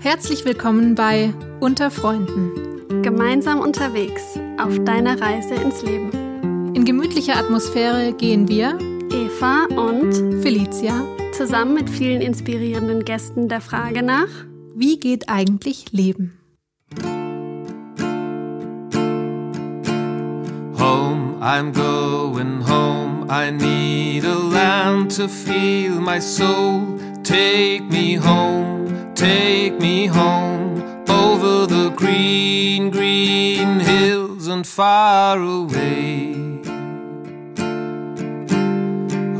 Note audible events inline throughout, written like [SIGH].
Herzlich willkommen bei Unter Freunden. Gemeinsam unterwegs auf deiner Reise ins Leben. In gemütlicher Atmosphäre gehen wir, Eva und Felicia, zusammen mit vielen inspirierenden Gästen der Frage nach, wie geht eigentlich Leben? Home, I'm going home. I need a land to feel my soul. Take me home, take me home over the green, green hills and far away.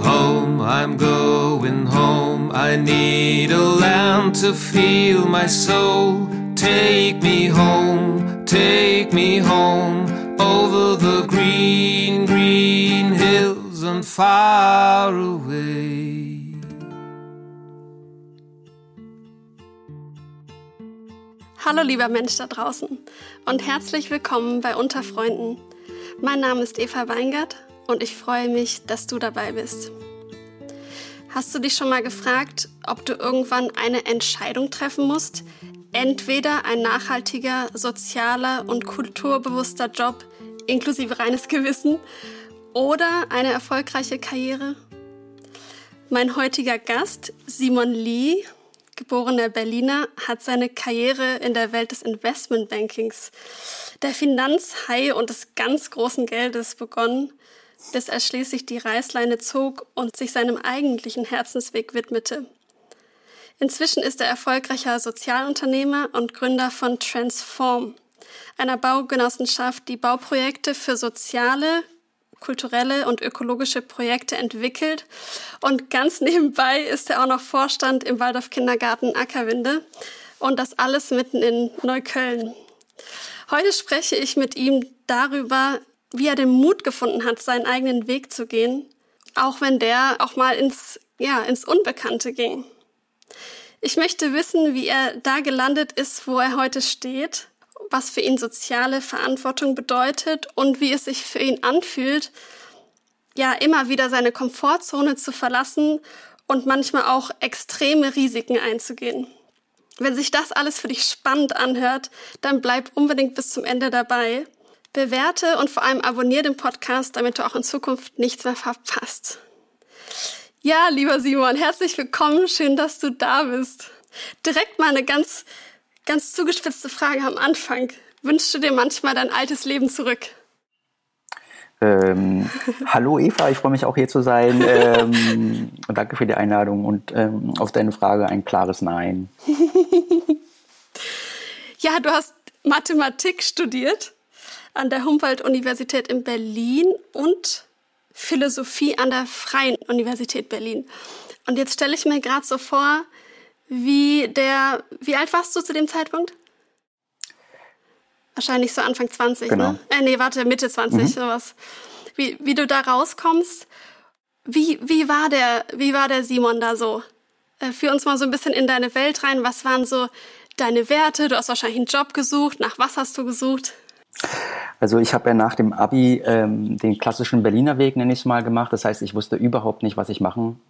Home, I'm going home. I need a land to feel my soul. Take me home, take me home over the green, green hills and far away. Hallo lieber Mensch da draußen und herzlich willkommen bei Unter Freunden. Mein Name ist Eva Weingart und ich freue mich, dass du dabei bist. Hast du dich schon mal gefragt, ob du irgendwann eine Entscheidung treffen musst? Entweder ein nachhaltiger, sozialer und kulturbewusster Job inklusive reines Gewissen oder eine erfolgreiche Karriere? Mein heutiger Gast, Simon Lee, geborener Berliner, hat seine Karriere in der Welt des Investmentbankings, der Finanzhai und des ganz großen Geldes begonnen, bis er schließlich die Reißleine zog und sich seinem eigentlichen Herzensweg widmete. Inzwischen ist er erfolgreicher Sozialunternehmer und Gründer von Transform, einer Baugenossenschaft, die Bauprojekte für soziale, kulturelle und ökologische Projekte entwickelt. Und ganz [LAUGHS] nebenbei ist er auch noch Vorstand im Waldorf Kindergarten Ackerwinde. Und das alles mitten in Neukölln. Heute spreche ich mit ihm darüber, wie er den Mut gefunden hat, seinen eigenen Weg zu gehen, auch wenn der auch mal ins, ja, ins Unbekannte ging. Ich möchte wissen, wie er da gelandet ist, wo er heute steht was für ihn soziale Verantwortung bedeutet und wie es sich für ihn anfühlt, ja, immer wieder seine Komfortzone zu verlassen und manchmal auch extreme Risiken einzugehen. Wenn sich das alles für dich spannend anhört, dann bleib unbedingt bis zum Ende dabei. Bewerte und vor allem abonniere den Podcast, damit du auch in Zukunft nichts mehr verpasst. Ja, lieber Simon, herzlich willkommen. Schön, dass du da bist. Direkt mal eine ganz Ganz zugespitzte Frage am Anfang. Wünschst du dir manchmal dein altes Leben zurück? Ähm, [LAUGHS] hallo Eva, ich freue mich auch hier zu sein. Ähm, [LAUGHS] danke für die Einladung und ähm, auf deine Frage ein klares Nein. [LAUGHS] ja, du hast Mathematik studiert an der Humboldt-Universität in Berlin und Philosophie an der Freien Universität Berlin. Und jetzt stelle ich mir gerade so vor, wie der, wie alt warst du zu dem Zeitpunkt? Wahrscheinlich so Anfang 20, genau. ne? Äh, nee, warte, Mitte 20, mhm. sowas. Wie, wie du da rauskommst. Wie, wie war der, wie war der Simon da so? Äh, führ uns mal so ein bisschen in deine Welt rein. Was waren so deine Werte? Du hast wahrscheinlich einen Job gesucht. Nach was hast du gesucht? Also ich habe ja nach dem Abi ähm, den klassischen Berliner Weg, nenne ich es mal, gemacht. Das heißt, ich wusste überhaupt nicht, was ich machen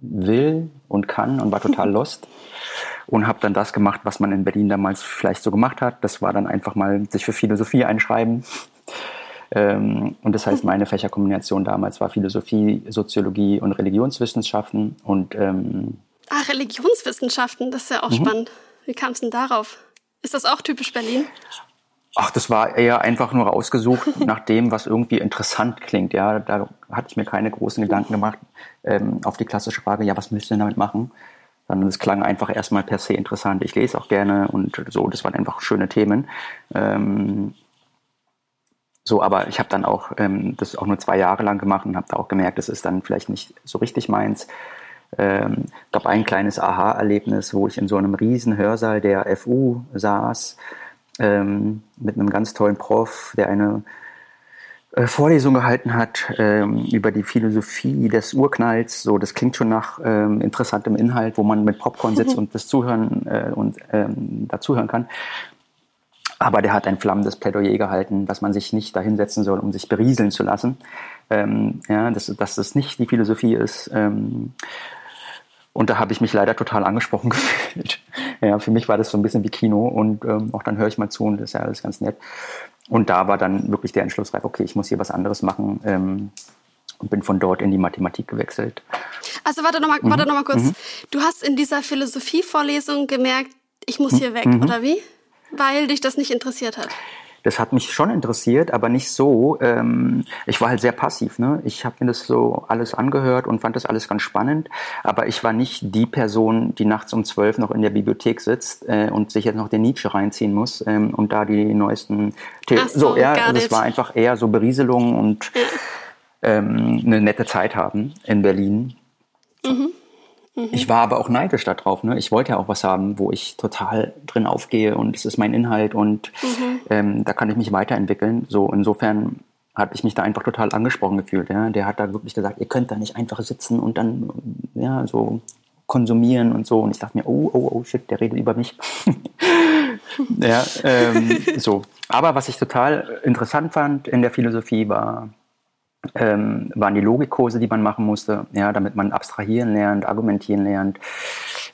will und kann und war total [LAUGHS] lost und habe dann das gemacht, was man in Berlin damals vielleicht so gemacht hat. Das war dann einfach mal sich für Philosophie einschreiben. Ähm, und das heißt, meine Fächerkombination damals war Philosophie, Soziologie und Religionswissenschaften. Und, ähm, ah, Religionswissenschaften, das ist ja auch mhm. spannend. Wie kam es denn darauf? Ist das auch typisch Berlin? Ach, das war eher einfach nur rausgesucht [LAUGHS] nach dem, was irgendwie interessant klingt. Ja, da hatte ich mir keine großen Gedanken gemacht ähm, auf die klassische Frage, ja, was du denn damit machen? Sondern es klang einfach erstmal per se interessant. Ich lese auch gerne und so, das waren einfach schöne Themen. Ähm, so, aber ich habe dann auch ähm, das auch nur zwei Jahre lang gemacht und habe da auch gemerkt, das ist dann vielleicht nicht so richtig meins. Ähm, gab ein kleines Aha-Erlebnis, wo ich in so einem riesen Hörsaal der FU saß ähm, mit einem ganz tollen Prof, der eine äh, Vorlesung gehalten hat ähm, über die Philosophie des Urknalls. So, das klingt schon nach ähm, interessantem Inhalt, wo man mit Popcorn sitzt und das zuhören äh, und ähm, dazuhören kann. Aber der hat ein flammendes Plädoyer gehalten, dass man sich nicht dahinsetzen soll, um sich berieseln zu lassen. Ähm, ja, dass, dass das nicht die Philosophie ist. Ähm, Und da habe ich mich leider total angesprochen [LAUGHS] gefühlt. Ja, für mich war das so ein bisschen wie Kino und ähm, auch dann höre ich mal zu und das ist ja alles ganz nett. Und da war dann wirklich der Entschluss reif, okay, ich muss hier was anderes machen ähm, und bin von dort in die Mathematik gewechselt. Also warte nochmal mhm. warte noch mal kurz. Mhm. Du hast in dieser Philosophievorlesung gemerkt, ich muss hier weg, mhm. oder wie? Weil dich das nicht interessiert hat. Das hat mich schon interessiert, aber nicht so. Ähm, ich war halt sehr passiv. Ne? Ich habe mir das so alles angehört und fand das alles ganz spannend. Aber ich war nicht die Person, die nachts um zwölf noch in der Bibliothek sitzt äh, und sich jetzt noch den Nietzsche reinziehen muss ähm, und da die neuesten. The Ach so, so ja, das war einfach eher so Berieselung und ähm, eine nette Zeit haben in Berlin. Mhm. Mhm. Ich war aber auch neidisch darauf. Ne? Ich wollte ja auch was haben, wo ich total drin aufgehe und es ist mein Inhalt und mhm. ähm, da kann ich mich weiterentwickeln. So insofern habe ich mich da einfach total angesprochen gefühlt. Ja? Der hat da wirklich gesagt, ihr könnt da nicht einfach sitzen und dann ja so konsumieren und so. Und ich dachte mir, oh, oh, oh, shit, der redet über mich. [LAUGHS] ja, ähm, so. Aber was ich total interessant fand in der Philosophie war ähm, waren die Logikkurse, die man machen musste, ja, damit man abstrahieren lernt, argumentieren lernt,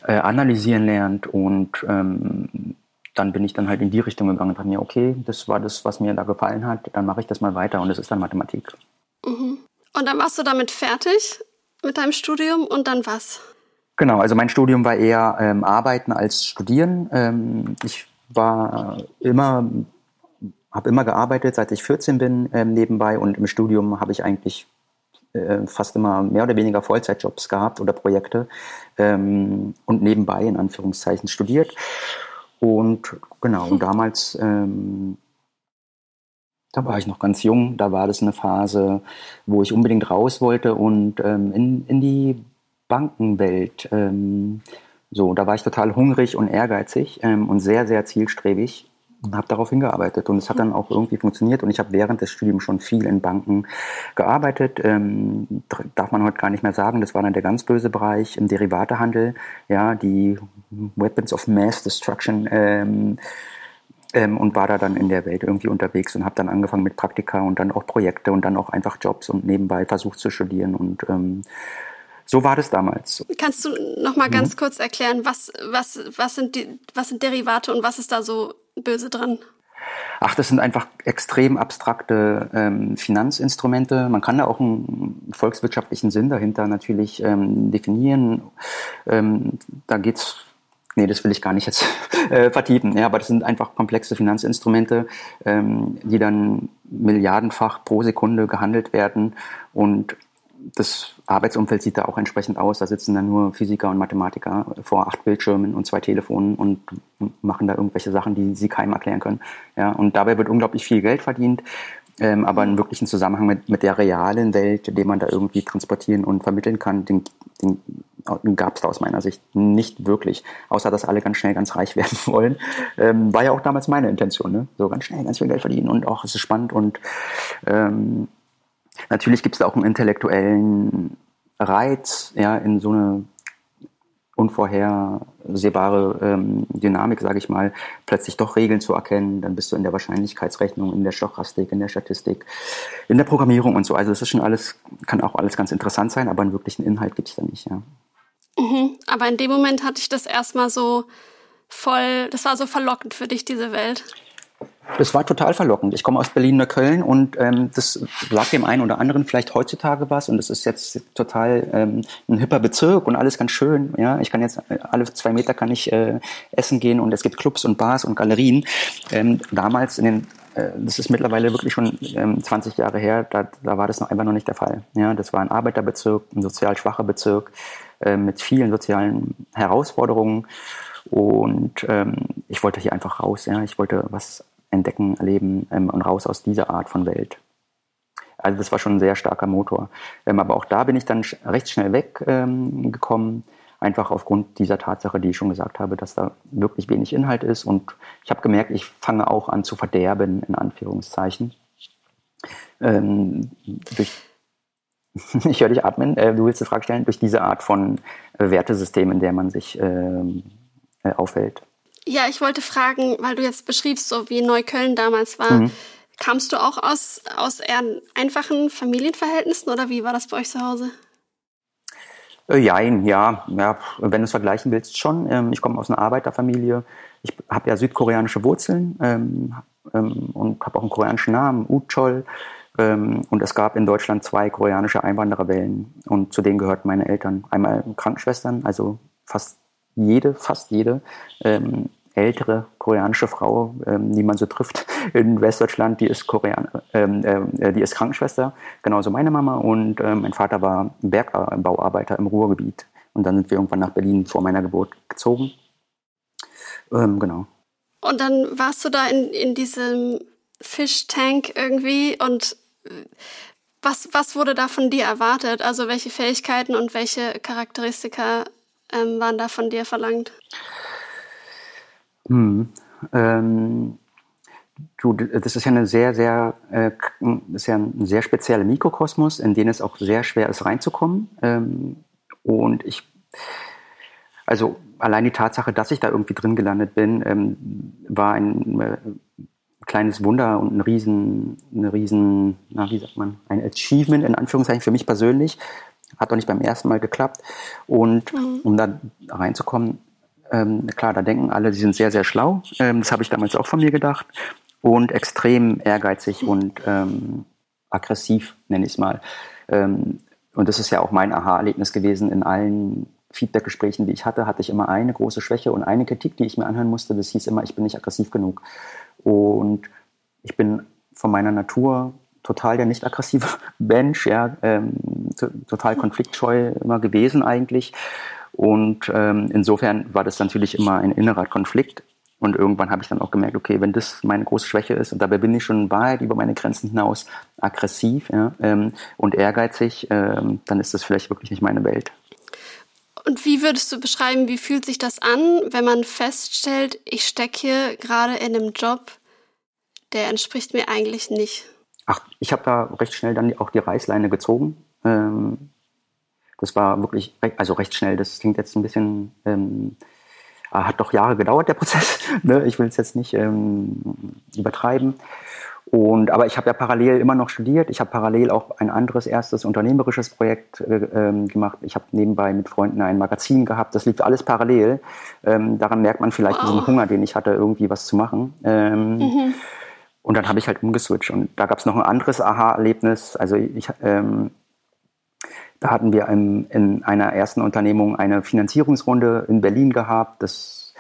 äh, analysieren lernt und ähm, dann bin ich dann halt in die Richtung gegangen und dachte mir, okay, das war das, was mir da gefallen hat, dann mache ich das mal weiter und das ist dann Mathematik. Mhm. Und dann warst du damit fertig mit deinem Studium und dann was? Genau, also mein Studium war eher ähm, Arbeiten als Studieren. Ähm, ich war immer habe immer gearbeitet, seit ich 14 bin ähm, nebenbei und im Studium habe ich eigentlich äh, fast immer mehr oder weniger Vollzeitjobs gehabt oder Projekte ähm, und nebenbei in Anführungszeichen studiert. Und genau, hm. damals, ähm, da war ich noch ganz jung, da war das eine Phase, wo ich unbedingt raus wollte und ähm, in, in die Bankenwelt. Ähm, so, da war ich total hungrig und ehrgeizig ähm, und sehr, sehr zielstrebig und habe darauf hingearbeitet. Und es hat dann auch irgendwie funktioniert. Und ich habe während des Studiums schon viel in Banken gearbeitet. Ähm, darf man heute gar nicht mehr sagen. Das war dann der ganz böse Bereich im Derivatehandel. Ja, die Weapons of Mass Destruction. Ähm, ähm, und war da dann in der Welt irgendwie unterwegs und habe dann angefangen mit Praktika und dann auch Projekte und dann auch einfach Jobs und nebenbei versucht zu studieren und ähm, so war das damals. Kannst du noch mal ganz mhm. kurz erklären, was, was, was, sind die, was sind Derivate und was ist da so böse dran? Ach, das sind einfach extrem abstrakte ähm, Finanzinstrumente. Man kann da auch einen volkswirtschaftlichen Sinn dahinter natürlich ähm, definieren. Ähm, da geht's Nee, das will ich gar nicht jetzt [LAUGHS] äh, vertiefen. Ja, aber das sind einfach komplexe Finanzinstrumente, ähm, die dann milliardenfach pro Sekunde gehandelt werden und das Arbeitsumfeld sieht da auch entsprechend aus. Da sitzen dann nur Physiker und Mathematiker vor acht Bildschirmen und zwei Telefonen und machen da irgendwelche Sachen, die sie keinem erklären können. Ja, und dabei wird unglaublich viel Geld verdient. Ähm, aber einen wirklichen Zusammenhang mit, mit der realen Welt, den man da irgendwie transportieren und vermitteln kann, den, den, gab es da aus meiner Sicht nicht wirklich. Außer, dass alle ganz schnell ganz reich [LAUGHS] werden wollen. Ähm, war ja auch damals meine Intention, ne? So ganz schnell ganz viel Geld verdienen und auch es ist spannend und ähm, Natürlich gibt es auch einen intellektuellen Reiz, ja, in so eine unvorhersehbare ähm, Dynamik, sage ich mal, plötzlich doch Regeln zu erkennen. Dann bist du in der Wahrscheinlichkeitsrechnung, in der Stochastik, in der Statistik, in der Programmierung und so. Also das ist schon alles, kann auch alles ganz interessant sein, aber einen wirklichen Inhalt gibt es da nicht, ja. Mhm, aber in dem Moment hatte ich das erstmal so voll, das war so verlockend für dich, diese Welt. Das war total verlockend. Ich komme aus Berlin-Neukölln und ähm, das sagt dem einen oder anderen vielleicht heutzutage was und es ist jetzt total ähm, ein hipper Bezirk und alles ganz schön. Ja, ich kann jetzt äh, alle zwei Meter kann ich äh, essen gehen und es gibt Clubs und Bars und Galerien. Ähm, damals in den äh, das ist mittlerweile wirklich schon ähm, 20 Jahre her, da, da war das noch einfach noch nicht der Fall. Ja, das war ein Arbeiterbezirk, ein sozial schwacher Bezirk äh, mit vielen sozialen Herausforderungen und ähm, ich wollte hier einfach raus. Ja, ich wollte was entdecken, erleben ähm, und raus aus dieser Art von Welt. Also das war schon ein sehr starker Motor. Ähm, aber auch da bin ich dann recht schnell weggekommen, ähm, einfach aufgrund dieser Tatsache, die ich schon gesagt habe, dass da wirklich wenig Inhalt ist. Und ich habe gemerkt, ich fange auch an zu verderben, in Anführungszeichen. Ähm, durch [LAUGHS] ich höre dich atmen. Äh, du willst die Frage stellen, durch diese Art von äh, Wertesystem, in der man sich ähm, äh, aufhält. Ja, ich wollte fragen, weil du jetzt beschriebst, so wie Neukölln damals war. Mhm. Kamst du auch aus, aus eher einfachen Familienverhältnissen oder wie war das bei euch zu Hause? Äh, jein, ja, ja, wenn du es vergleichen willst, schon. Ähm, ich komme aus einer Arbeiterfamilie. Ich habe ja südkoreanische Wurzeln ähm, ähm, und habe auch einen koreanischen Namen, Uchol. Ähm, und es gab in Deutschland zwei koreanische Einwandererwellen und zu denen gehörten meine Eltern. Einmal Krankenschwestern, also fast jede, fast jede ähm, ältere koreanische Frau, ähm, die man so trifft in Westdeutschland, die ist Korean, ähm, äh, die ist Krankenschwester, genauso meine Mama und ähm, mein Vater war Bergbauarbeiter im Ruhrgebiet und dann sind wir irgendwann nach Berlin vor meiner Geburt gezogen. Ähm, genau. Und dann warst du da in, in diesem Fischtank irgendwie und äh, was, was wurde da von dir erwartet? Also welche Fähigkeiten und welche Charakteristika ähm, waren da von dir verlangt? Hm. Ähm, du, das ist ja eine sehr, sehr, äh, ist ja ein sehr spezieller Mikrokosmos, in den es auch sehr schwer ist reinzukommen. Ähm, und ich, also allein die Tatsache, dass ich da irgendwie drin gelandet bin, ähm, war ein äh, kleines Wunder und ein riesen, eine riesen, na, wie sagt man, ein Achievement in Anführungszeichen für mich persönlich. Hat doch nicht beim ersten Mal geklappt. Und mhm. um da reinzukommen, ähm, klar, da denken alle, sie sind sehr, sehr schlau. Ähm, das habe ich damals auch von mir gedacht. Und extrem ehrgeizig und ähm, aggressiv, nenne ich es mal. Ähm, und das ist ja auch mein Aha-Erlebnis gewesen. In allen Feedback-Gesprächen, die ich hatte, hatte ich immer eine große Schwäche und eine Kritik, die ich mir anhören musste. Das hieß immer, ich bin nicht aggressiv genug. Und ich bin von meiner Natur total der nicht aggressive [LAUGHS] Mensch, ja, ähm, total konfliktscheu immer gewesen eigentlich. Und ähm, insofern war das natürlich immer ein innerer Konflikt. Und irgendwann habe ich dann auch gemerkt, okay, wenn das meine große Schwäche ist, und dabei bin ich schon weit über meine Grenzen hinaus aggressiv ja, ähm, und ehrgeizig, ähm, dann ist das vielleicht wirklich nicht meine Welt. Und wie würdest du beschreiben, wie fühlt sich das an, wenn man feststellt, ich stecke hier gerade in einem Job, der entspricht mir eigentlich nicht? Ach, ich habe da recht schnell dann auch die Reißleine gezogen. Ähm, das war wirklich, also recht schnell. Das klingt jetzt ein bisschen, ähm, ah, hat doch Jahre gedauert, der [LAUGHS] Prozess. ne? Ich will es jetzt nicht ähm, übertreiben. Und, aber ich habe ja parallel immer noch studiert. Ich habe parallel auch ein anderes erstes unternehmerisches Projekt äh, ähm, gemacht. Ich habe nebenbei mit Freunden ein Magazin gehabt. Das lief alles parallel. Ähm, daran merkt man vielleicht wow. diesen Hunger, den ich hatte, irgendwie was zu machen. Ähm, mhm. Und dann habe ich halt umgeswitcht. Und da gab es noch ein anderes Aha-Erlebnis. Also ich, ähm, da hatten wir in, in einer ersten Unternehmung eine Finanzierungsrunde in Berlin gehabt, das,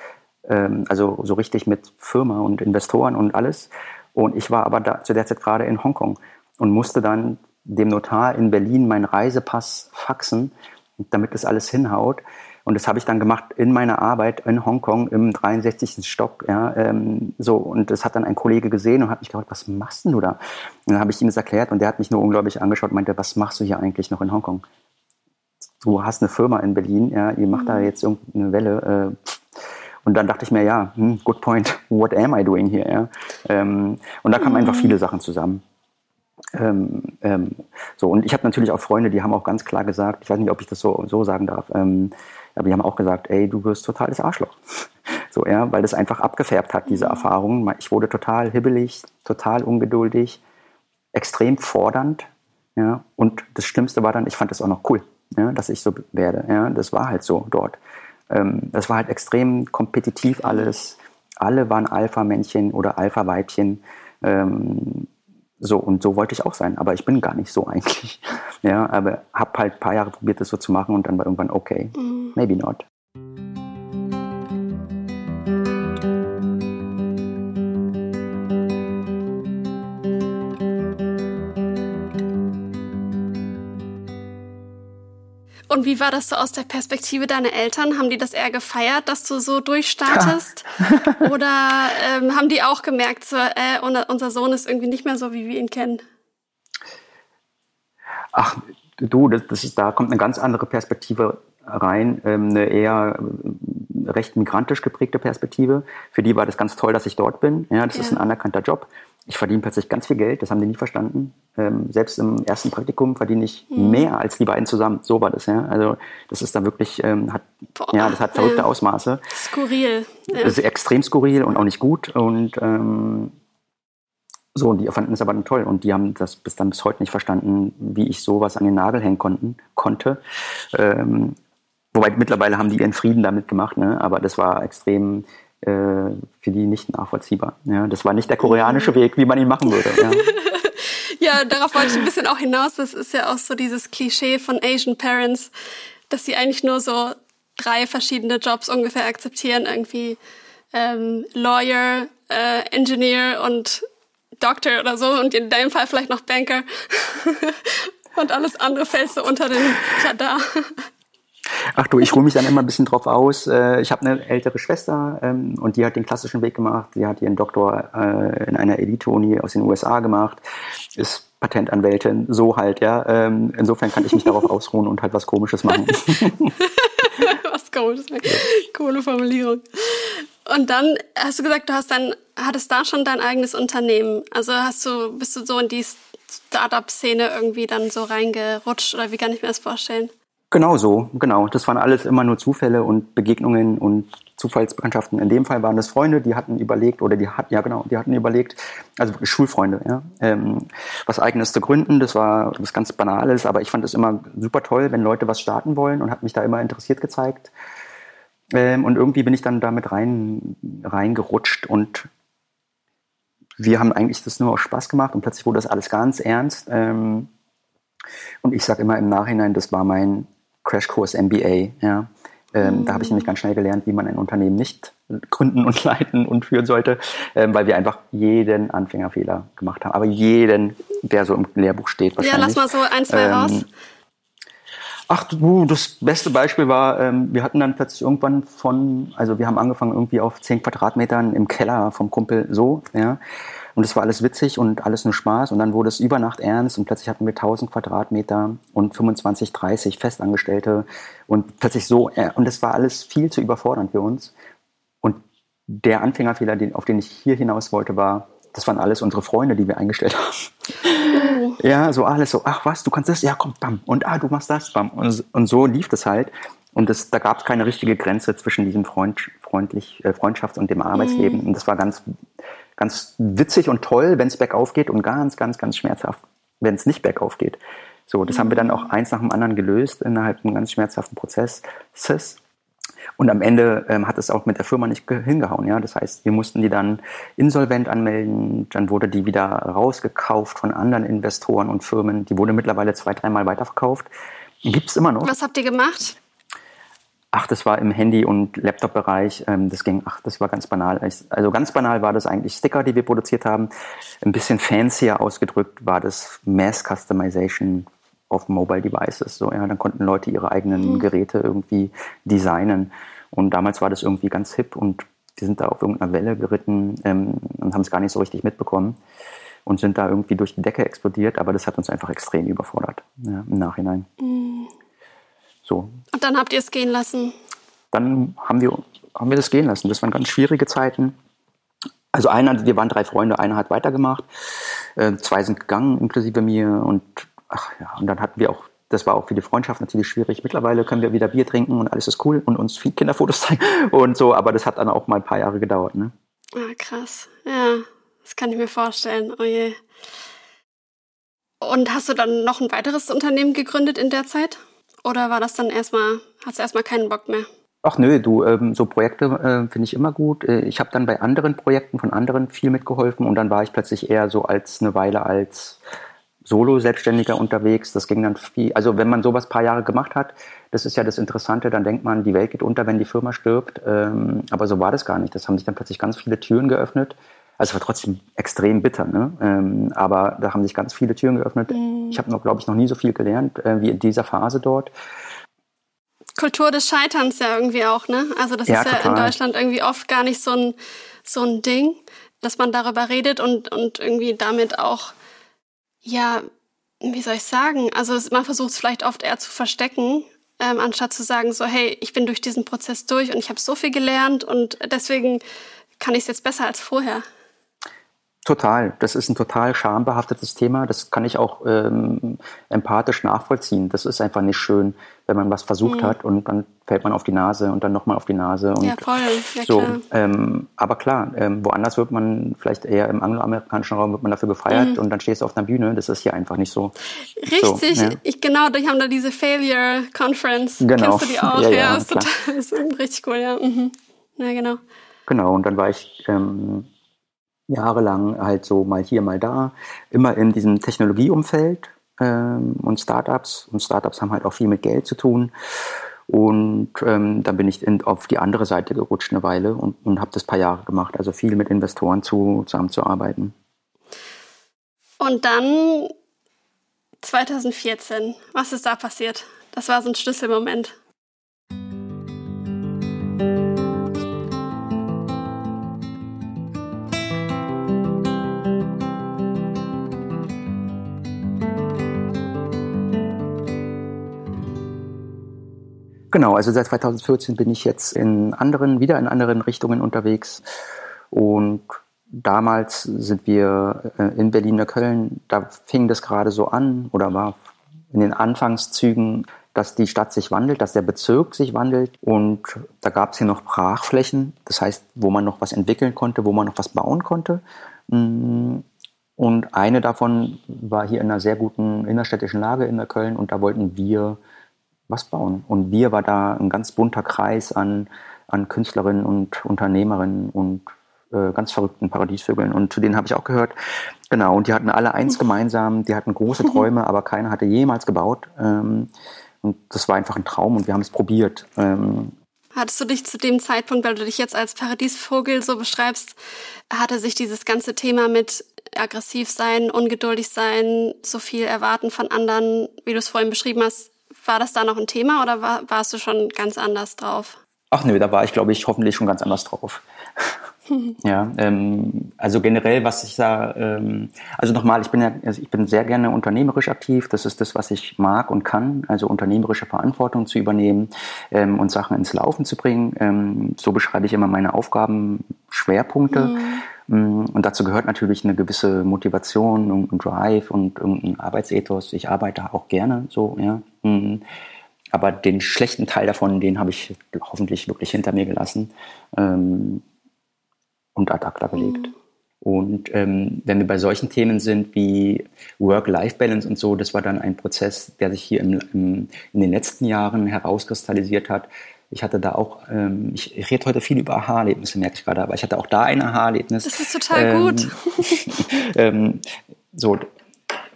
ähm, also so richtig mit Firma und Investoren und alles. Und ich war aber da, zu der Zeit gerade in Hongkong und musste dann dem Notar in Berlin meinen Reisepass faxen, damit das alles hinhaut. Und das habe ich dann gemacht in meiner Arbeit in Hongkong im 63. Stock. Ja, ähm, so und das hat dann ein Kollege gesehen und hat mich gefragt, was machst denn du da? Und dann habe ich ihm das erklärt und der hat mich nur unglaublich angeschaut und meinte, was machst du hier eigentlich noch in Hongkong? Du hast eine Firma in Berlin, ja, ihr macht da mhm. jetzt irgendeine Welle. Äh, und dann dachte ich mir, ja, hm, good point, [LAUGHS] what am I doing here? Ja? Ähm, und da kamen mhm. einfach viele Sachen zusammen. Ähm, ähm, so, und ich habe natürlich auch Freunde, die haben auch ganz klar gesagt, ich weiß nicht, ob ich das so, so sagen darf, ähm, aber die haben auch gesagt, ey, du wirst totales Arschloch. So, ja, weil das einfach abgefärbt hat, diese mhm. Erfahrung. Ich wurde total hibbelig, total ungeduldig, extrem fordernd. Ja, und das Schlimmste war dann, ich fand das auch noch cool, ja, dass ich so werde. Ja, das war halt so dort. Ähm, das war halt extrem kompetitiv alles. Alle waren Alpha-Männchen oder Alpha-Weibchen. Ähm, so, und so wollte ich auch sein. Aber ich bin gar nicht so [LAUGHS] eigentlich. Ja, aber habe halt ein paar Jahre probiert, das so zu machen und dann war irgendwann okay, mhm. maybe not. Und wie war das so aus der Perspektive deiner Eltern? Haben die das eher gefeiert, dass du so durchstartest? [LAUGHS] Oder ähm, haben die auch gemerkt, so, äh, unser Sohn ist irgendwie nicht mehr so, wie wir ihn kennen? Ach, du, das, das ist, da kommt eine ganz andere Perspektive rein, ähm, eine eher recht migrantisch geprägte Perspektive. Für die war das ganz toll, dass ich dort bin. Ja, das ja. ist ein anerkannter Job ich verdiene plötzlich ganz viel Geld, das haben die nie verstanden. Ähm, selbst im ersten Praktikum verdiene ich mhm. mehr als die beiden zusammen. So war das, ja. Also das ist dann wirklich, ähm, hat, Boah, ja, das hat verrückte ja. Ausmaße. Skurril. Ja. Das ist extrem skurril und auch nicht gut. Und ähm, So, und die fanden es aber dann toll und die haben das bis dann bis heute nicht verstanden, wie ich sowas an den Nagel hängen konnten, konnte. Ähm, wobei mittlerweile haben die ihren Frieden damit gemacht, ne? aber das war extrem äh, für die nicht nachvollziehbar. Ja? Das war nicht der koreanische mhm. Weg, wie man ihn machen würde. Ja. [LAUGHS] ja, darauf wollte ich ein bisschen auch hinaus. Das ist ja auch so dieses Klischee von Asian Parents, dass sie eigentlich nur so drei verschiedene Jobs ungefähr akzeptieren. Irgendwie ähm, Lawyer, äh, Engineer und Doctor oder so und in deinem Fall vielleicht noch Banker. [LAUGHS] und alles andere fällt so unter den Radar. Ach du, ich ruhe mich dann immer ein bisschen drauf aus. Äh, ich habe eine ältere Schwester ähm, und die hat den klassischen Weg gemacht. Die hat ihren Doktor äh, in einer Elite-Uni aus den USA gemacht, ist Patentanwältin, so halt, ja. Ähm, insofern kann ich mich darauf [LAUGHS] ausruhen und halt was Komisches machen. [LAUGHS] was Komisches machen. Coole Formulierung. Und dann hast du gesagt, du hast dann, hattest da schon dein eigenes Unternehmen. Also hast du, bist du so in die Startup-Szene irgendwie dann so reingerutscht oder wie kann ich mir das vorstellen? Genau so, genau. Das waren alles immer nur Zufälle und Begegnungen und Zufallsbekanntschaften. In dem Fall waren das Freunde, die hatten überlegt, oder die hatten, ja genau, die hatten überlegt, also Schulfreunde, ja, ähm, was eigenes zu gründen. Das war was ganz Banales, aber ich fand es immer super toll, wenn Leute was starten wollen und hat mich da immer interessiert gezeigt. Ähm, und irgendwie bin ich dann damit rein, reingerutscht und wir haben eigentlich das nur aus Spaß gemacht und plötzlich wurde das alles ganz ernst. Ähm, und ich sage immer im Nachhinein, das war mein Crashkurs MBA. Ja. Ähm, mhm. Da habe ich nämlich ganz schnell gelernt, wie man ein Unternehmen nicht gründen und [LAUGHS] leiten und führen sollte, ähm, weil wir einfach jeden Anfängerfehler gemacht haben. Aber jeden, der so im Lehrbuch steht. Ja, lass mal so ein, zwei ähm, raus. Ach du, das beste Beispiel war, ähm, wir hatten dann plötzlich irgendwann von, also wir haben angefangen irgendwie auf 10 Quadratmetern im Keller vom Kumpel so, ja. Und es war alles witzig und alles nur Spaß. Und dann wurde es über Nacht ernst und plötzlich hatten wir 1000 Quadratmeter und 25, 30 Festangestellte und plötzlich so, äh, und das war alles viel zu überfordernd für uns. Und der Anfängerfehler, den, auf den ich hier hinaus wollte, war, das waren alles unsere Freunde, die wir eingestellt haben. Oh. Ja, so alles so, ach was, du kannst das, ja komm, bam. Und ah, du machst das, bam. Und, und so lief das halt. Und das, da gab es keine richtige Grenze zwischen diesem Freund, freundlich, äh, Freundschafts- und dem Arbeitsleben. Mhm. Und das war ganz, ganz witzig und toll, wenn es bergauf geht und ganz, ganz, ganz schmerzhaft, wenn es nicht bergauf geht. So, das mhm. haben wir dann auch eins nach dem anderen gelöst innerhalb eines ganz schmerzhaften Prozesses. Und am Ende ähm, hat es auch mit der Firma nicht hingehauen. Ja? Das heißt, wir mussten die dann insolvent anmelden, dann wurde die wieder rausgekauft von anderen Investoren und Firmen. Die wurde mittlerweile zwei, dreimal weiterverkauft. Gibt es immer noch. Was habt ihr gemacht? Ach, das war im Handy- und Laptop-Bereich. Ähm, das ging, ach, das war ganz banal. Also ganz banal war das eigentlich Sticker, die wir produziert haben. Ein bisschen fancier ausgedrückt war das Mass Customization auf Mobile Devices. So, ja, dann konnten Leute ihre eigenen mhm. Geräte irgendwie designen. Und damals war das irgendwie ganz hip und die sind da auf irgendeiner Welle geritten ähm, und haben es gar nicht so richtig mitbekommen und sind da irgendwie durch die Decke explodiert, aber das hat uns einfach extrem überfordert ja, im Nachhinein. Mhm. So. Und dann habt ihr es gehen lassen? Dann haben wir, haben wir das gehen lassen. Das waren ganz schwierige Zeiten. Also einer, wir waren drei Freunde, einer hat weitergemacht, äh, zwei sind gegangen, inklusive mir und ach ja, und dann hatten wir auch, das war auch für die Freundschaft natürlich schwierig. Mittlerweile können wir wieder Bier trinken und alles ist cool und uns viele Kinderfotos zeigen [LAUGHS] und so, aber das hat dann auch mal ein paar Jahre gedauert. Ne? Ah, krass. Ja, das kann ich mir vorstellen. Oh je. Und hast du dann noch ein weiteres Unternehmen gegründet in der Zeit? Oder war das dann erstmal, hast du erstmal keinen Bock mehr? Ach nö, du, ähm, so Projekte äh, finde ich immer gut. Äh, ich habe dann bei anderen Projekten von anderen viel mitgeholfen und dann war ich plötzlich eher so als eine Weile als Solo-Selbstständiger unterwegs. Das ging dann viel, also wenn man sowas paar Jahre gemacht hat, das ist ja das Interessante, dann denkt man, die Welt geht unter, wenn die Firma stirbt. Ähm, aber so war das gar nicht. Das haben sich dann plötzlich ganz viele Türen geöffnet. Also es war trotzdem extrem bitter, ne? Ähm, aber da haben sich ganz viele Türen geöffnet. Mhm. Ich habe noch, glaube ich, noch nie so viel gelernt äh, wie in dieser Phase dort. Kultur des Scheiterns ja irgendwie auch, ne? Also das ja, ist ja total. in Deutschland irgendwie oft gar nicht so ein, so ein Ding, dass man darüber redet und, und irgendwie damit auch ja, wie soll ich sagen? Also man versucht es vielleicht oft eher zu verstecken, ähm, anstatt zu sagen, so, hey, ich bin durch diesen Prozess durch und ich habe so viel gelernt und deswegen kann ich es jetzt besser als vorher. Total. Das ist ein total schambehaftetes Thema. Das kann ich auch ähm, empathisch nachvollziehen. Das ist einfach nicht schön, wenn man was versucht mhm. hat und dann fällt man auf die Nase und dann nochmal auf die Nase. Und ja, voll. Ja, so. Klar. Ähm, aber klar, ähm, woanders wird man vielleicht eher im angloamerikanischen Raum wird man dafür gefeiert mhm. und dann stehst du auf einer Bühne. Das ist hier einfach nicht so. Richtig. So, ja. ich, genau, die haben da diese Failure Conference. Genau. Kennst du die auch? ja, ja, ja ist, total, [LAUGHS] ist richtig cool, ja. Mhm. Ja, genau. Genau, und dann war ich ähm, jahrelang halt so mal hier, mal da, immer in diesem Technologieumfeld ähm, und Startups. Und Startups haben halt auch viel mit Geld zu tun. Und ähm, dann bin ich in, auf die andere Seite gerutscht eine Weile und, und habe das paar Jahre gemacht, also viel mit Investoren zu, zusammenzuarbeiten. Und dann 2014, was ist da passiert? Das war so ein Schlüsselmoment. Genau, also seit 2014 bin ich jetzt in anderen, wieder in anderen Richtungen unterwegs. Und damals sind wir äh, in Berlin Köln, da fing das gerade so an oder war in den Anfangszügen, dass die Stadt sich wandelt, dass der Bezirk sich wandelt. Und da gab es hier noch Brachflächen, das heißt, wo man noch was entwickeln konnte, wo man noch was bauen konnte. Mm, und eine davon war hier in einer sehr guten innerstädtischen Lage in der Köln und da wollten wir was bauen. Und wir war da ein ganz bunter Kreis an, an Künstlerinnen und Unternehmerinnen und äh, ganz verrückten Paradiesvögeln. Und zu denen habe ich auch gehört. Genau, und die hatten alle eins gemeinsam, die hatten große [LAUGHS] Träume, aber keiner hatte jemals gebaut. Ähm, und das war einfach ein Traum und wir haben es probiert. Ähm, Hattest du dich zu dem Zeitpunkt, weil du dich jetzt als Paradiesvogel so beschreibst, hatte sich dieses ganze Thema mit aggressiv sein, ungeduldig sein, so viel erwarten von anderen, wie du es vorhin beschrieben hast, war das da noch ein Thema oder war, warst du schon ganz anders drauf? Ach nö, da war ich, glaube ich, hoffentlich schon ganz anders drauf. [LAUGHS] ja, ähm, also generell, was ich da, ähm, also nochmal, ich bin ja, also ich bin sehr gerne unternehmerisch aktiv. Das ist das, was ich mag und kann, also unternehmerische Verantwortung zu übernehmen ähm, und Sachen ins Laufen zu bringen. Ähm, so beschreibe ich immer meine Aufgabenschwerpunkte. Mhm. Mm, und dazu gehört natürlich eine gewisse Motivation und Drive und irgendein Arbeitsethos. Ich arbeite auch gerne so, ja. Mm. Aber den schlechten Teil davon, den habe ich hoffentlich wirklich hinter mir gelassen ähm, und ad acta gelegt. Mhm. Und ähm, wenn wir bei solchen Themen sind wie Work-Life-Balance und so, das war dann ein Prozess, der sich hier im, im, in den letzten Jahren herauskristallisiert hat, ich hatte da auch, ähm, ich, ich rede heute viel über Aha-Erlebnisse, merke ich gerade, aber ich hatte auch da ein Aha-Erlebnis. Das ist total ähm, gut. [LAUGHS] ähm, so,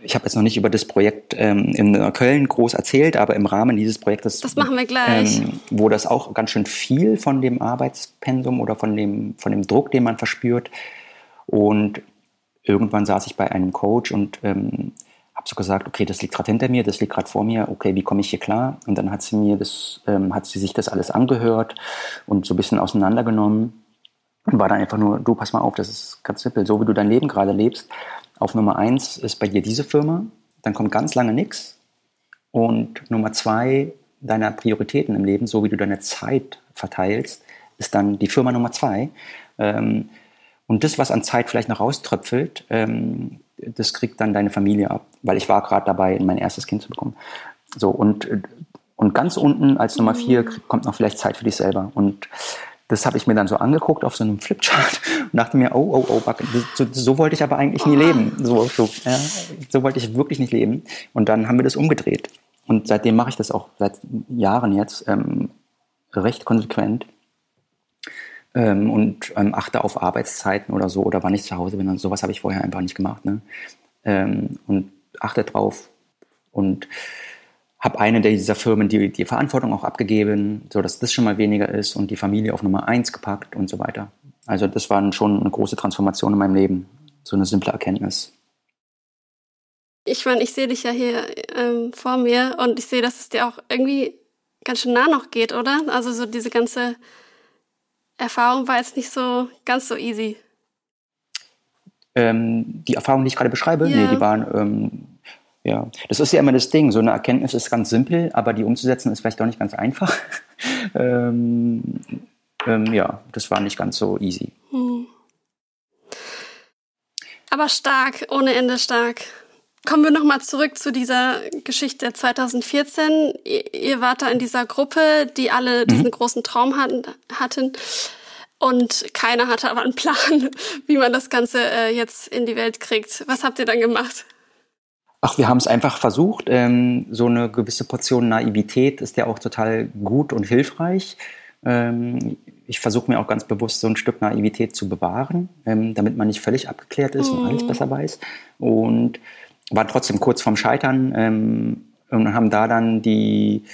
ich habe jetzt noch nicht über das Projekt ähm, in Köln groß erzählt, aber im Rahmen dieses Projektes, das machen wir gleich, ähm, wo das auch ganz schön viel von dem Arbeitspensum oder von dem von dem Druck, den man verspürt. Und irgendwann saß ich bei einem Coach und ähm, so gesagt, okay, das liegt gerade hinter mir, das liegt gerade vor mir, okay, wie komme ich hier klar? Und dann hat sie mir das, ähm, hat sie sich das alles angehört und so ein bisschen auseinandergenommen und war dann einfach nur, du pass mal auf, das ist ganz simpel, so wie du dein Leben gerade lebst. Auf Nummer eins ist bei dir diese Firma, dann kommt ganz lange nichts und Nummer zwei deiner Prioritäten im Leben, so wie du deine Zeit verteilst, ist dann die Firma Nummer zwei. Ähm, und das, was an Zeit vielleicht noch rauströpfelt, ähm, das kriegt dann deine Familie ab, weil ich war gerade dabei, mein erstes Kind zu bekommen. So, und, und ganz unten als Nummer vier kommt noch vielleicht Zeit für dich selber. Und das habe ich mir dann so angeguckt auf so einem Flipchart [LAUGHS] und dachte mir, oh, oh, oh, so, so wollte ich aber eigentlich nie leben. So, so, ja, so wollte ich wirklich nicht leben. Und dann haben wir das umgedreht. Und seitdem mache ich das auch seit Jahren jetzt ähm, recht konsequent ähm, und ähm, achte auf Arbeitszeiten oder so oder wann ich zu Hause bin. Und sowas habe ich vorher einfach nicht gemacht. Ne? Ähm, und achte drauf und habe eine dieser Firmen die, die Verantwortung auch abgegeben, so dass das schon mal weniger ist und die Familie auf Nummer eins gepackt und so weiter. Also das war schon eine große Transformation in meinem Leben, so eine simple Erkenntnis. Ich meine, ich sehe dich ja hier ähm, vor mir und ich sehe, dass es dir auch irgendwie ganz schön nah noch geht, oder? Also so diese ganze Erfahrung war jetzt nicht so ganz so easy. Ähm, die Erfahrung, die ich gerade beschreibe, yeah. nee, die waren, ähm, ja, das ist ja immer das Ding. So eine Erkenntnis ist ganz simpel, aber die umzusetzen ist vielleicht doch nicht ganz einfach. [LAUGHS] ähm, ähm, ja, das war nicht ganz so easy. Hm. Aber stark, ohne Ende stark. Kommen wir nochmal zurück zu dieser Geschichte 2014. Ihr wart da in dieser Gruppe, die alle mhm. diesen großen Traum hatten, hatten. Und keiner hatte aber einen Plan, [LAUGHS] wie man das Ganze äh, jetzt in die Welt kriegt. Was habt ihr dann gemacht? Ach, wir haben es einfach versucht. Ähm, so eine gewisse Portion Naivität ist ja auch total gut und hilfreich. Ähm, ich versuche mir auch ganz bewusst so ein Stück Naivität zu bewahren, ähm, damit man nicht völlig abgeklärt ist mhm. und alles mhm. besser weiß. Und war trotzdem kurz vorm Scheitern ähm, und haben da dann die,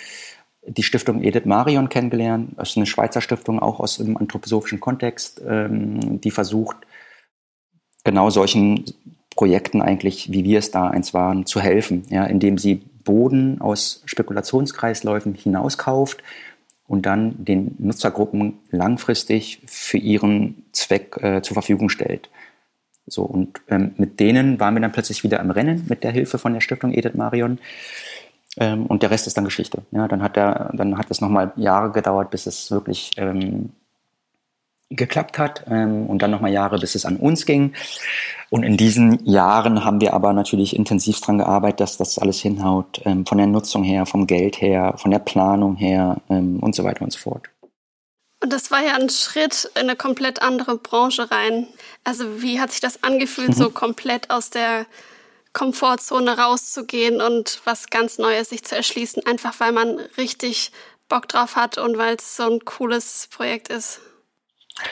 die Stiftung Edith Marion kennengelernt. Das ist eine Schweizer Stiftung, auch aus dem anthroposophischen Kontext, ähm, die versucht, genau solchen Projekten eigentlich, wie wir es da eins waren, zu helfen, ja, indem sie Boden aus Spekulationskreisläufen hinauskauft und dann den Nutzergruppen langfristig für ihren Zweck äh, zur Verfügung stellt. So, und ähm, mit denen waren wir dann plötzlich wieder im Rennen mit der Hilfe von der Stiftung Edith Marion. Ähm, und der Rest ist dann Geschichte. Ja, dann hat der, dann hat es nochmal Jahre gedauert, bis es wirklich ähm, geklappt hat ähm, und dann nochmal Jahre, bis es an uns ging. Und in diesen Jahren haben wir aber natürlich intensiv dran gearbeitet, dass das alles hinhaut, ähm, von der Nutzung her, vom Geld her, von der Planung her ähm, und so weiter und so fort. Und das war ja ein Schritt in eine komplett andere Branche rein. Also wie hat sich das angefühlt, mhm. so komplett aus der Komfortzone rauszugehen und was ganz Neues sich zu erschließen, einfach weil man richtig Bock drauf hat und weil es so ein cooles Projekt ist?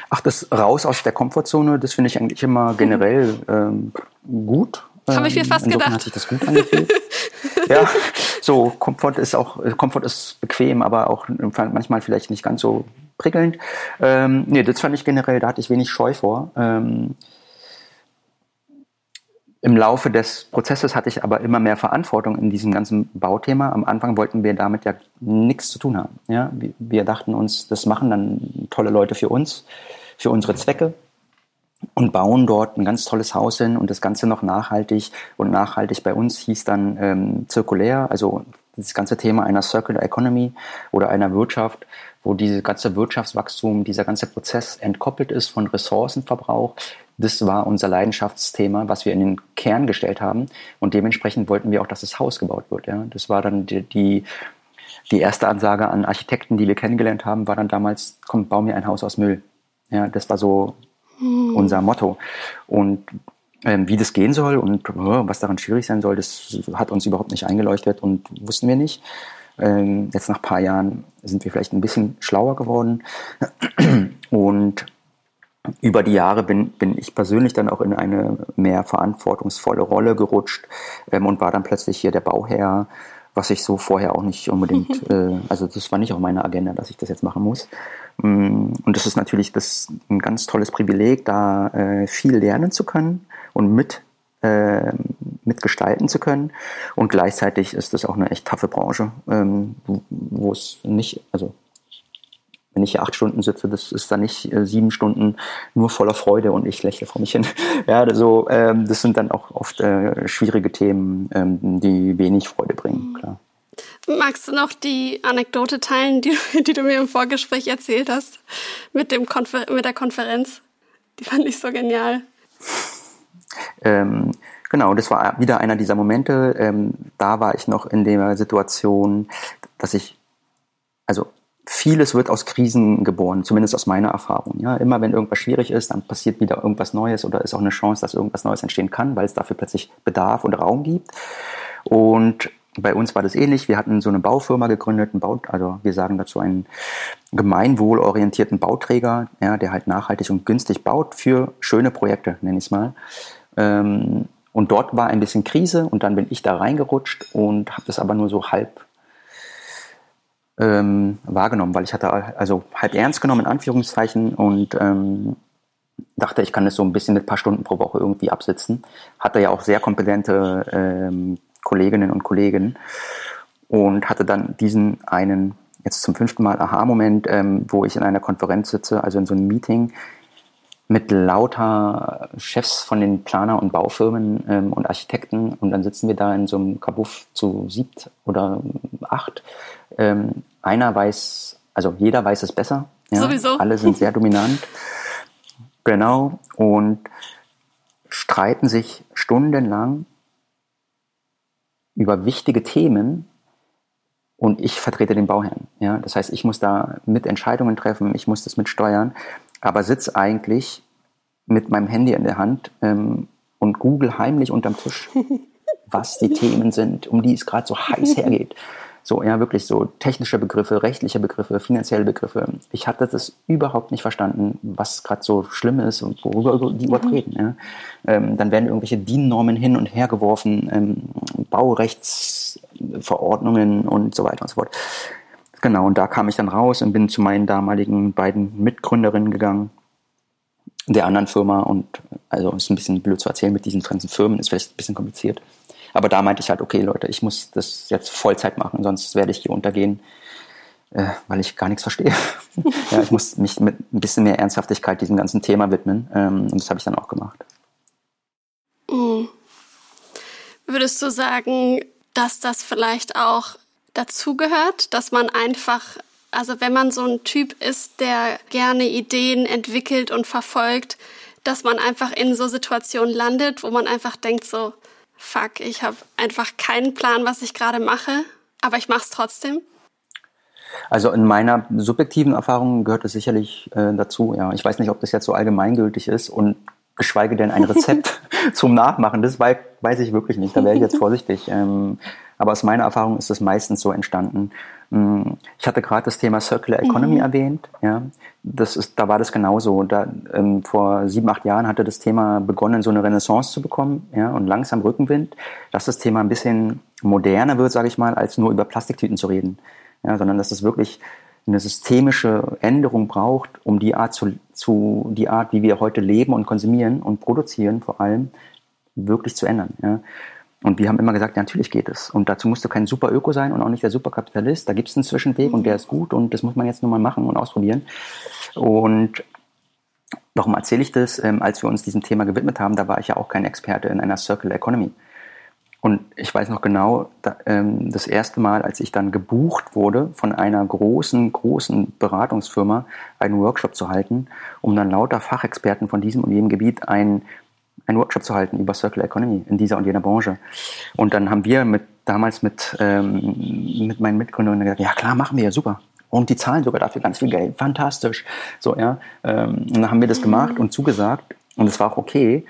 Ach, das raus aus der Komfortzone, das finde ich eigentlich immer generell ähm, gut. Habe ich mir fast Insofern gedacht. hat sich das gut angefühlt. [LAUGHS] ja, so Komfort ist auch Komfort ist bequem, aber auch manchmal vielleicht nicht ganz so prickelnd. Ähm, nee, das fand ich generell, da hatte ich wenig Scheu vor. Ähm, Im Laufe des Prozesses hatte ich aber immer mehr Verantwortung in diesem ganzen Bauthema. Am Anfang wollten wir damit ja nichts zu tun haben. Ja? Wir, wir dachten uns, das machen dann tolle Leute für uns, für unsere Zwecke und bauen dort ein ganz tolles Haus hin und das Ganze noch nachhaltig. Und nachhaltig bei uns hieß dann ähm, zirkulär, also das ganze Thema einer Circular Economy oder einer Wirtschaft, wo dieses ganze Wirtschaftswachstum, dieser ganze Prozess entkoppelt ist von Ressourcenverbrauch. Das war unser Leidenschaftsthema, was wir in den Kern gestellt haben. Und dementsprechend wollten wir auch, dass das Haus gebaut wird. Ja. Das war dann die, die, die erste Ansage an Architekten, die wir kennengelernt haben, war dann damals, komm, bau mir ein Haus aus Müll. Ja, das war so hm. unser Motto. Und ähm, wie das gehen soll und äh, was daran schwierig sein soll, das hat uns überhaupt nicht eingeleuchtet und wussten wir nicht. Ähm, jetzt nach ein paar Jahren sind wir vielleicht ein bisschen schlauer geworden. [CLEARS THROAT] Und über die Jahre bin, bin ich persönlich dann auch in eine mehr verantwortungsvolle Rolle gerutscht ähm, und war dann plötzlich hier der Bauherr, was ich so vorher auch nicht unbedingt, [LAUGHS] äh, also das war nicht auf meiner Agenda, dass ich das jetzt machen muss. Mm, und das ist natürlich das ein ganz tolles Privileg, da äh, viel lernen zu können und mit äh, mitgestalten zu können. Und gleichzeitig ist das auch eine echt taffe Branche, ähm, wo es nicht, also wenn ich hier acht Stunden sitze, das ist dann nicht äh, sieben Stunden nur voller Freude und ich lächle vor mich hin. [LAUGHS] ja, also ähm, das sind dann auch oft äh, schwierige Themen, ähm, die wenig Freude bringen, klar. Magst du noch die Anekdote teilen, die, [LAUGHS] die du mir im Vorgespräch erzählt hast mit, dem Konfer mit der Konferenz? Die fand ich so genial. Ähm, genau, das war wieder einer dieser Momente. Ähm, da war ich noch in der Situation, dass ich, also vieles wird aus Krisen geboren, zumindest aus meiner Erfahrung. Ja, immer wenn irgendwas schwierig ist, dann passiert wieder irgendwas Neues oder ist auch eine Chance, dass irgendwas Neues entstehen kann, weil es dafür plötzlich Bedarf und Raum gibt. Und bei uns war das ähnlich. Wir hatten so eine Baufirma gegründet, ein Bau, also wir sagen dazu einen gemeinwohlorientierten Bauträger, ja, der halt nachhaltig und günstig baut für schöne Projekte, nenne ich es mal. Ähm, und dort war ein bisschen Krise und dann bin ich da reingerutscht und habe das aber nur so halb ähm, wahrgenommen, weil ich hatte also halb ernst genommen in Anführungszeichen und ähm, dachte, ich kann das so ein bisschen mit ein paar Stunden pro Woche irgendwie absitzen. Hatte ja auch sehr kompetente ähm, Kolleginnen und Kollegen und hatte dann diesen einen jetzt zum fünften Mal Aha-Moment, ähm, wo ich in einer Konferenz sitze, also in so einem Meeting mit lauter Chefs von den Planer- und Baufirmen ähm, und Architekten und dann sitzen wir da in so einem Kabuff zu siebt oder acht. Ähm, einer weiß, also jeder weiß es besser. Ja? Sowieso. [LAUGHS] Alle sind sehr dominant. Genau. Und streiten sich stundenlang über wichtige Themen und ich vertrete den Bauherrn. Ja? Das heißt, ich muss da mit Entscheidungen treffen, ich muss das mit steuern, aber sitze eigentlich mit meinem Handy in der Hand ähm, und google heimlich unterm Tisch, [LAUGHS] was die Themen sind, um die es gerade so heiß [LAUGHS] hergeht. So, ja, wirklich so technische Begriffe, rechtliche Begriffe, finanzielle Begriffe. Ich hatte das überhaupt nicht verstanden, was gerade so schlimm ist und worüber die überhaupt mhm. reden. Ja. Ähm, dann werden irgendwelche DIN-Normen hin und her geworfen, ähm, Baurechtsverordnungen und so weiter und so fort. Genau, und da kam ich dann raus und bin zu meinen damaligen beiden Mitgründerinnen gegangen der anderen Firma und also ist ein bisschen blöd zu erzählen mit diesen ganzen Firmen, ist vielleicht ein bisschen kompliziert. Aber da meinte ich halt, okay, Leute, ich muss das jetzt Vollzeit machen, sonst werde ich hier untergehen, äh, weil ich gar nichts verstehe. [LAUGHS] ja, ich muss mich mit ein bisschen mehr Ernsthaftigkeit diesem ganzen Thema widmen. Ähm, und das habe ich dann auch gemacht. Mhm. Würdest du sagen, dass das vielleicht auch dazugehört, dass man einfach, also wenn man so ein Typ ist, der gerne Ideen entwickelt und verfolgt, dass man einfach in so Situationen landet, wo man einfach denkt so, fuck, ich habe einfach keinen Plan, was ich gerade mache, aber ich mache es trotzdem? Also in meiner subjektiven Erfahrung gehört es sicherlich äh, dazu. Ja, ich weiß nicht, ob das jetzt so allgemeingültig ist und geschweige denn ein Rezept [LAUGHS] zum Nachmachen. Das weiß ich wirklich nicht. Da wäre ich jetzt [LAUGHS] vorsichtig. Ähm, aber aus meiner Erfahrung ist das meistens so entstanden. Mm, ich hatte gerade das Thema Circular Economy mhm. erwähnt. Ja, das ist, da war das genauso. Da, ähm, vor sieben, acht Jahren hatte das Thema begonnen, so eine Renaissance zu bekommen, ja, und langsam Rückenwind, dass das Thema ein bisschen moderner wird, sage ich mal, als nur über Plastiktüten zu reden, ja, sondern dass es wirklich eine systemische Änderung braucht, um die Art zu, zu die Art, wie wir heute leben und konsumieren und produzieren, vor allem wirklich zu ändern. Ja. Und wir haben immer gesagt, ja, natürlich geht es. Und dazu musst du kein super Öko sein und auch nicht der Superkapitalist. Da gibt es einen Zwischenweg mhm. und der ist gut und das muss man jetzt nur mal machen und ausprobieren. Und warum erzähle ich das? Ähm, als wir uns diesem Thema gewidmet haben, da war ich ja auch kein Experte in einer Circular Economy. Und ich weiß noch genau, da, ähm, das erste Mal, als ich dann gebucht wurde, von einer großen, großen Beratungsfirma einen Workshop zu halten, um dann lauter Fachexperten von diesem und jenem Gebiet ein einen Workshop zu halten über Circular Economy in dieser und jener Branche. Und dann haben wir mit, damals mit, ähm, mit meinen Mitgründern gesagt, ja klar, machen wir, super. Und die zahlen sogar dafür ganz viel Geld. Fantastisch. So, ja. Ähm, und dann haben wir das gemacht und zugesagt. Und es war auch okay.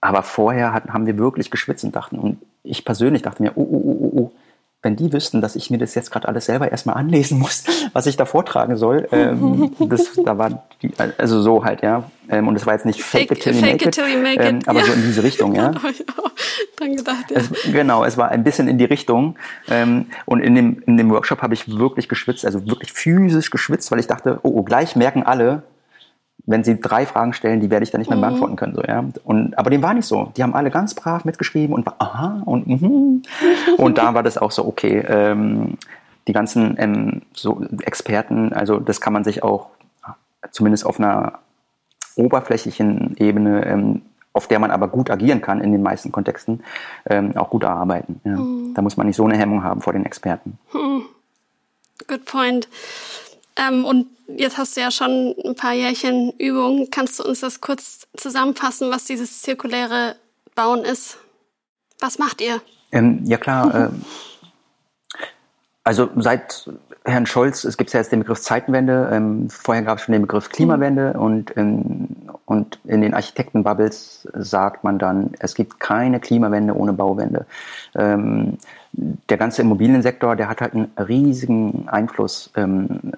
Aber vorher hatten, haben wir wirklich geschwitzt und dachten, und ich persönlich dachte mir, oh, oh, oh, oh, oh wenn die wüssten, dass ich mir das jetzt gerade alles selber erstmal anlesen muss, [LAUGHS] was ich da vortragen soll, ähm, [LAUGHS] das, da war die, also so halt, ja. Ähm, und das war jetzt nicht fake, fake it till you make it, till you make ähm, aber ja. so in diese Richtung, ja. [LAUGHS] dran gedacht, ja. Es, genau, es war ein bisschen in die Richtung. Ähm, und in dem, in dem Workshop habe ich wirklich geschwitzt, also wirklich physisch geschwitzt, weil ich dachte, oh, oh gleich merken alle, wenn sie drei Fragen stellen, die werde ich dann nicht mehr mhm. beantworten können. So, ja? und, aber dem war nicht so. Die haben alle ganz brav mitgeschrieben und war, aha und mhm. Und da war das auch so, okay, ähm, die ganzen ähm, so Experten, also das kann man sich auch zumindest auf einer oberflächlichen Ebene, ähm, auf der man aber gut agieren kann in den meisten Kontexten, ähm, auch gut erarbeiten. Ja. Mhm. Da muss man nicht so eine Hemmung haben vor den Experten. Mhm. Good point. Ähm, und jetzt hast du ja schon ein paar Jährchen Übung. Kannst du uns das kurz zusammenfassen, was dieses zirkuläre Bauen ist? Was macht ihr? Ähm, ja klar. äh, [LAUGHS] also seit Herrn Scholz, es gibt ja jetzt den Begriff Zeitenwende, ähm, vorher gab es schon den Begriff Klimawende mhm. und, ähm, und in den Architektenbubbles sagt man dann, es gibt keine Klimawende ohne Bauwende. Ähm, der ganze Immobiliensektor, der hat halt einen riesigen Einfluss ähm,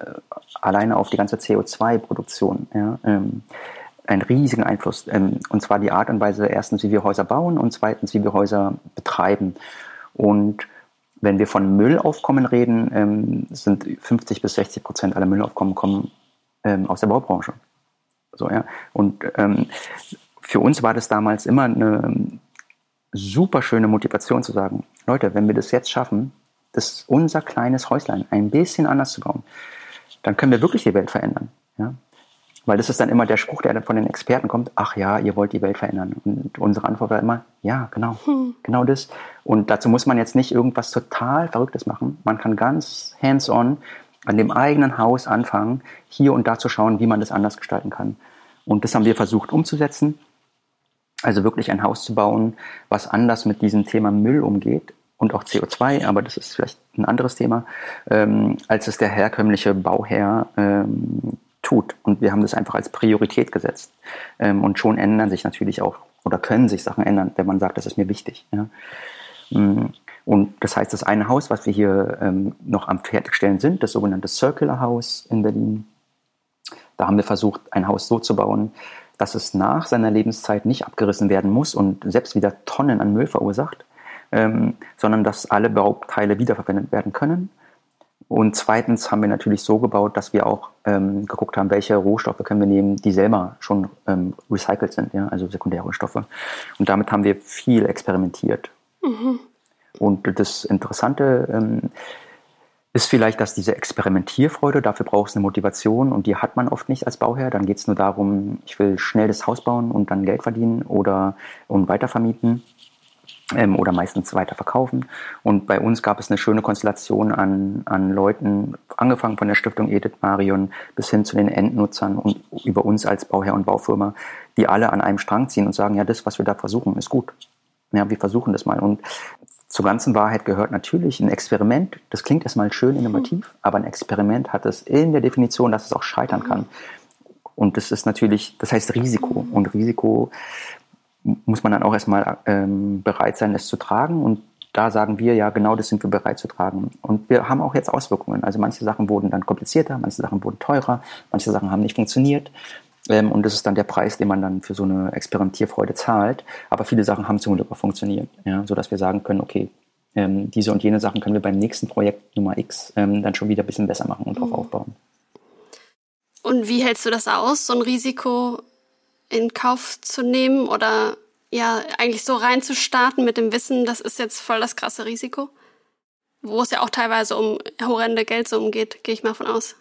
alleine auf die ganze CO2-Produktion. Ja, ähm, einen riesigen Einfluss. Ähm, und zwar die Art und Weise, erstens, wie wir Häuser bauen und zweitens, wie wir Häuser betreiben. Und wenn wir von Müllaufkommen reden, ähm, sind 50 bis 60 Prozent aller Müllaufkommen kommen ähm, aus der Baubranche. So, ja. Und ähm, für uns war das damals immer eine super schöne Motivation zu sagen, Leute, wenn wir das jetzt schaffen, das unser kleines Häuslein ein bisschen anders zu bauen, dann können wir wirklich die Welt verändern. Ja? Weil das ist dann immer der Spruch, der dann von den Experten kommt, ach ja, ihr wollt die Welt verändern. Und unsere Antwort war immer, ja, genau, hm. genau das. Und dazu muss man jetzt nicht irgendwas total Verrücktes machen. Man kann ganz hands-on an dem eigenen Haus anfangen, hier und da zu schauen, wie man das anders gestalten kann. Und das haben wir versucht umzusetzen. Also wirklich ein Haus zu bauen, was anders mit diesem Thema Müll umgeht und auch CO2, aber das ist vielleicht ein anderes Thema, ähm, als es der herkömmliche Bauherr ähm, tut. Und wir haben das einfach als Priorität gesetzt. Ähm, und schon ändern sich natürlich auch oder können sich Sachen ändern, wenn man sagt, das ist mir wichtig. Ja. Mm, und das heißt, das eine Haus, was wir hier ähm, noch am Fertigstellen sind, das sogenannte Circular House in Berlin, da haben wir versucht, ein Haus so zu bauen, dass es nach seiner Lebenszeit nicht abgerissen werden muss und selbst wieder Tonnen an Müll verursacht, ähm, sondern dass alle Bauteile wiederverwendet werden können. Und zweitens haben wir natürlich so gebaut, dass wir auch ähm, geguckt haben, welche Rohstoffe können wir nehmen, die selber schon ähm, recycelt sind, ja, also Sekundärrohstoffe. Und damit haben wir viel experimentiert. Mhm. Und das Interessante ähm, ist vielleicht, dass diese Experimentierfreude, dafür braucht es eine Motivation und die hat man oft nicht als Bauherr. Dann geht es nur darum, ich will schnell das Haus bauen und dann Geld verdienen oder und weitervermieten ähm, oder meistens weiter verkaufen. Und bei uns gab es eine schöne Konstellation an, an Leuten, angefangen von der Stiftung Edith Marion bis hin zu den Endnutzern und über uns als Bauherr und Baufirma, die alle an einem Strang ziehen und sagen, ja, das, was wir da versuchen, ist gut. Ja, wir versuchen das mal. Und zur ganzen Wahrheit gehört natürlich ein Experiment. Das klingt erstmal schön innovativ, mhm. aber ein Experiment hat es in der Definition, dass es auch scheitern kann. Und das ist natürlich, das heißt Risiko. Und Risiko muss man dann auch erstmal ähm, bereit sein, es zu tragen. Und da sagen wir, ja, genau das sind wir bereit zu tragen. Und wir haben auch jetzt Auswirkungen. Also manche Sachen wurden dann komplizierter, manche Sachen wurden teurer, manche Sachen haben nicht funktioniert. Ähm, und das ist dann der Preis, den man dann für so eine Experimentierfreude zahlt. Aber viele Sachen haben zum Glück auch funktioniert, ja, sodass wir sagen können, okay, ähm, diese und jene Sachen können wir beim nächsten Projekt Nummer X ähm, dann schon wieder ein bisschen besser machen und mhm. drauf aufbauen. Und wie hältst du das aus, so ein Risiko in Kauf zu nehmen oder ja, eigentlich so reinzustarten mit dem Wissen, das ist jetzt voll das krasse Risiko? Wo es ja auch teilweise um horrende Geldsummen geht, gehe ich mal von aus.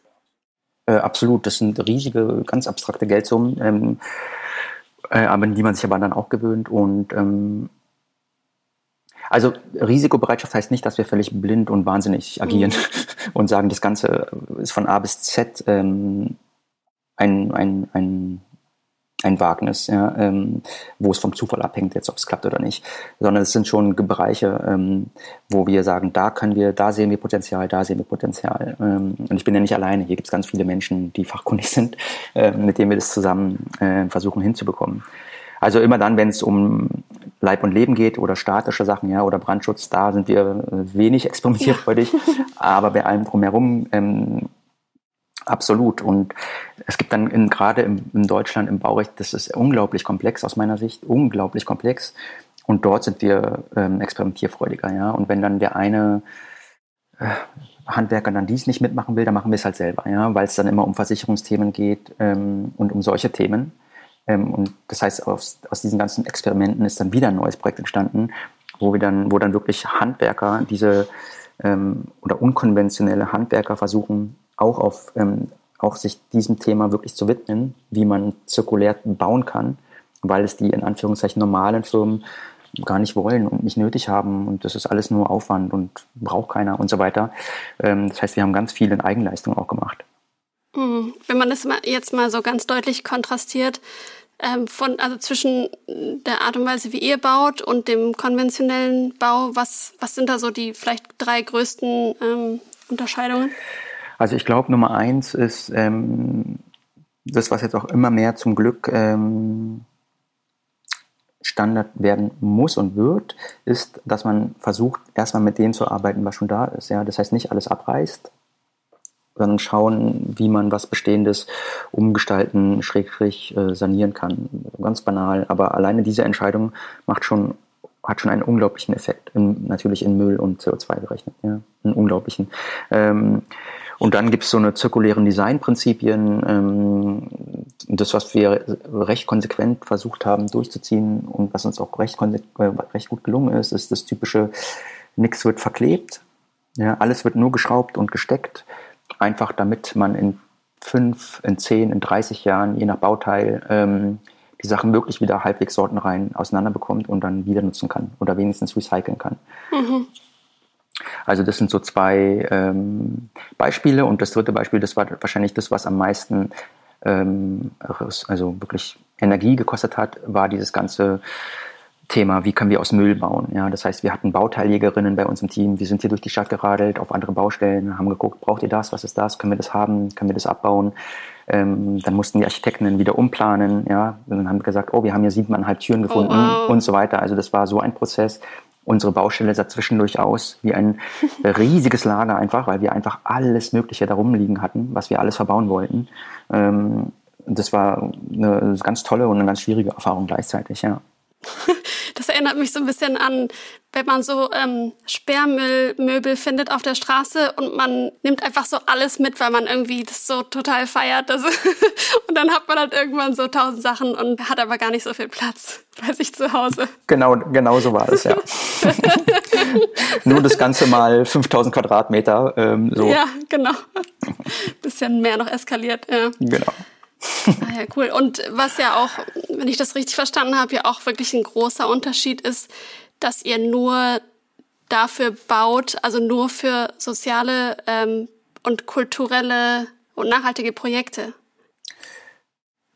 Äh, absolut, das sind riesige, ganz abstrakte Geldsummen, ähm, äh, an die man sich aber dann auch gewöhnt. Und ähm, also Risikobereitschaft heißt nicht, dass wir völlig blind und wahnsinnig agieren mhm. [LAUGHS] und sagen, das Ganze ist von A bis Z ähm, ein, ein, ein ein Wagnis, ja, ähm, wo es vom Zufall abhängt, jetzt ob es klappt oder nicht, sondern es sind schon Bereiche, ähm, wo wir sagen, da können wir, da sehen wir Potenzial, da sehen wir Potenzial. Ähm, und ich bin ja nicht alleine. Hier gibt es ganz viele Menschen, die fachkundig [LAUGHS] sind, äh, mit denen wir das zusammen äh, versuchen hinzubekommen. Also immer dann, wenn es um Leib und Leben geht oder statische Sachen, ja, oder Brandschutz, da sind wir wenig [LAUGHS] experimentierfreudig. Ja. aber bei allem drumherum ähm, Absolut. Und es gibt dann in, gerade in, in, Deutschland im Baurecht, das ist unglaublich komplex aus meiner Sicht, unglaublich komplex. Und dort sind wir ähm, experimentierfreudiger, ja. Und wenn dann der eine äh, Handwerker dann dies nicht mitmachen will, dann machen wir es halt selber, ja, weil es dann immer um Versicherungsthemen geht ähm, und um solche Themen. Ähm, und das heißt, aus, aus diesen ganzen Experimenten ist dann wieder ein neues Projekt entstanden, wo wir dann, wo dann wirklich Handwerker diese ähm, oder unkonventionelle Handwerker versuchen, auch auf ähm, auch sich diesem Thema wirklich zu widmen, wie man zirkulär bauen kann, weil es die in Anführungszeichen normalen Firmen gar nicht wollen und nicht nötig haben und das ist alles nur Aufwand und braucht keiner und so weiter. Ähm, das heißt, wir haben ganz viel in Eigenleistung auch gemacht. Hm. Wenn man das jetzt mal so ganz deutlich kontrastiert, ähm, von, also zwischen der Art und Weise, wie ihr baut und dem konventionellen Bau, was, was sind da so die vielleicht drei größten ähm, Unterscheidungen? Also ich glaube, Nummer eins ist ähm, das, was jetzt auch immer mehr zum Glück ähm, Standard werden muss und wird, ist, dass man versucht, erstmal mit dem zu arbeiten, was schon da ist. Ja? Das heißt, nicht alles abreißt, sondern schauen, wie man was Bestehendes umgestalten, schrägstrich äh, sanieren kann. Ganz banal, aber alleine diese Entscheidung macht schon hat schon einen unglaublichen Effekt, in, natürlich in Müll und CO2 gerechnet, ja, einen unglaublichen. Ähm, und dann gibt es so eine zirkulären Designprinzipien, ähm, das, was wir recht konsequent versucht haben durchzuziehen und was uns auch recht, äh, recht gut gelungen ist, ist das typische, nichts wird verklebt, ja, alles wird nur geschraubt und gesteckt, einfach damit man in fünf, in zehn, in 30 Jahren, je nach Bauteil, ähm, die Sachen wirklich wieder halbwegs sortenrein auseinander bekommt und dann wieder nutzen kann oder wenigstens recyceln kann. Mhm. Also das sind so zwei ähm, Beispiele. Und das dritte Beispiel, das war wahrscheinlich das, was am meisten, ähm, also wirklich Energie gekostet hat, war dieses ganze Thema, wie können wir aus Müll bauen. Ja, das heißt, wir hatten Bauteiljägerinnen bei uns im Team, wir sind hier durch die Stadt geradelt, auf andere Baustellen, haben geguckt, braucht ihr das, was ist das, können wir das haben, können wir das abbauen. Ähm, dann mussten die Architekten wieder umplanen, ja, und dann haben wir gesagt, oh, wir haben hier siebeneinhalb Türen gefunden oh, wow. und so weiter. Also das war so ein Prozess. Unsere Baustelle sah zwischendurch aus wie ein [LAUGHS] riesiges Lager einfach, weil wir einfach alles Mögliche darum liegen hatten, was wir alles verbauen wollten. Ähm, das war eine ganz tolle und eine ganz schwierige Erfahrung gleichzeitig, ja. [LAUGHS] Das erinnert mich so ein bisschen an, wenn man so ähm, Sperrmüllmöbel findet auf der Straße und man nimmt einfach so alles mit, weil man irgendwie das so total feiert. Also [LAUGHS] und dann hat man halt irgendwann so tausend Sachen und hat aber gar nicht so viel Platz [LAUGHS] bei sich zu Hause. Genau, genau so war es, ja. Nur das Ganze mal 5000 Quadratmeter. Ähm, so. Ja, genau. Bisschen mehr noch eskaliert, ja. Genau. Ah ja, cool. Und was ja auch, wenn ich das richtig verstanden habe, ja auch wirklich ein großer Unterschied ist, dass ihr nur dafür baut, also nur für soziale ähm, und kulturelle und nachhaltige Projekte.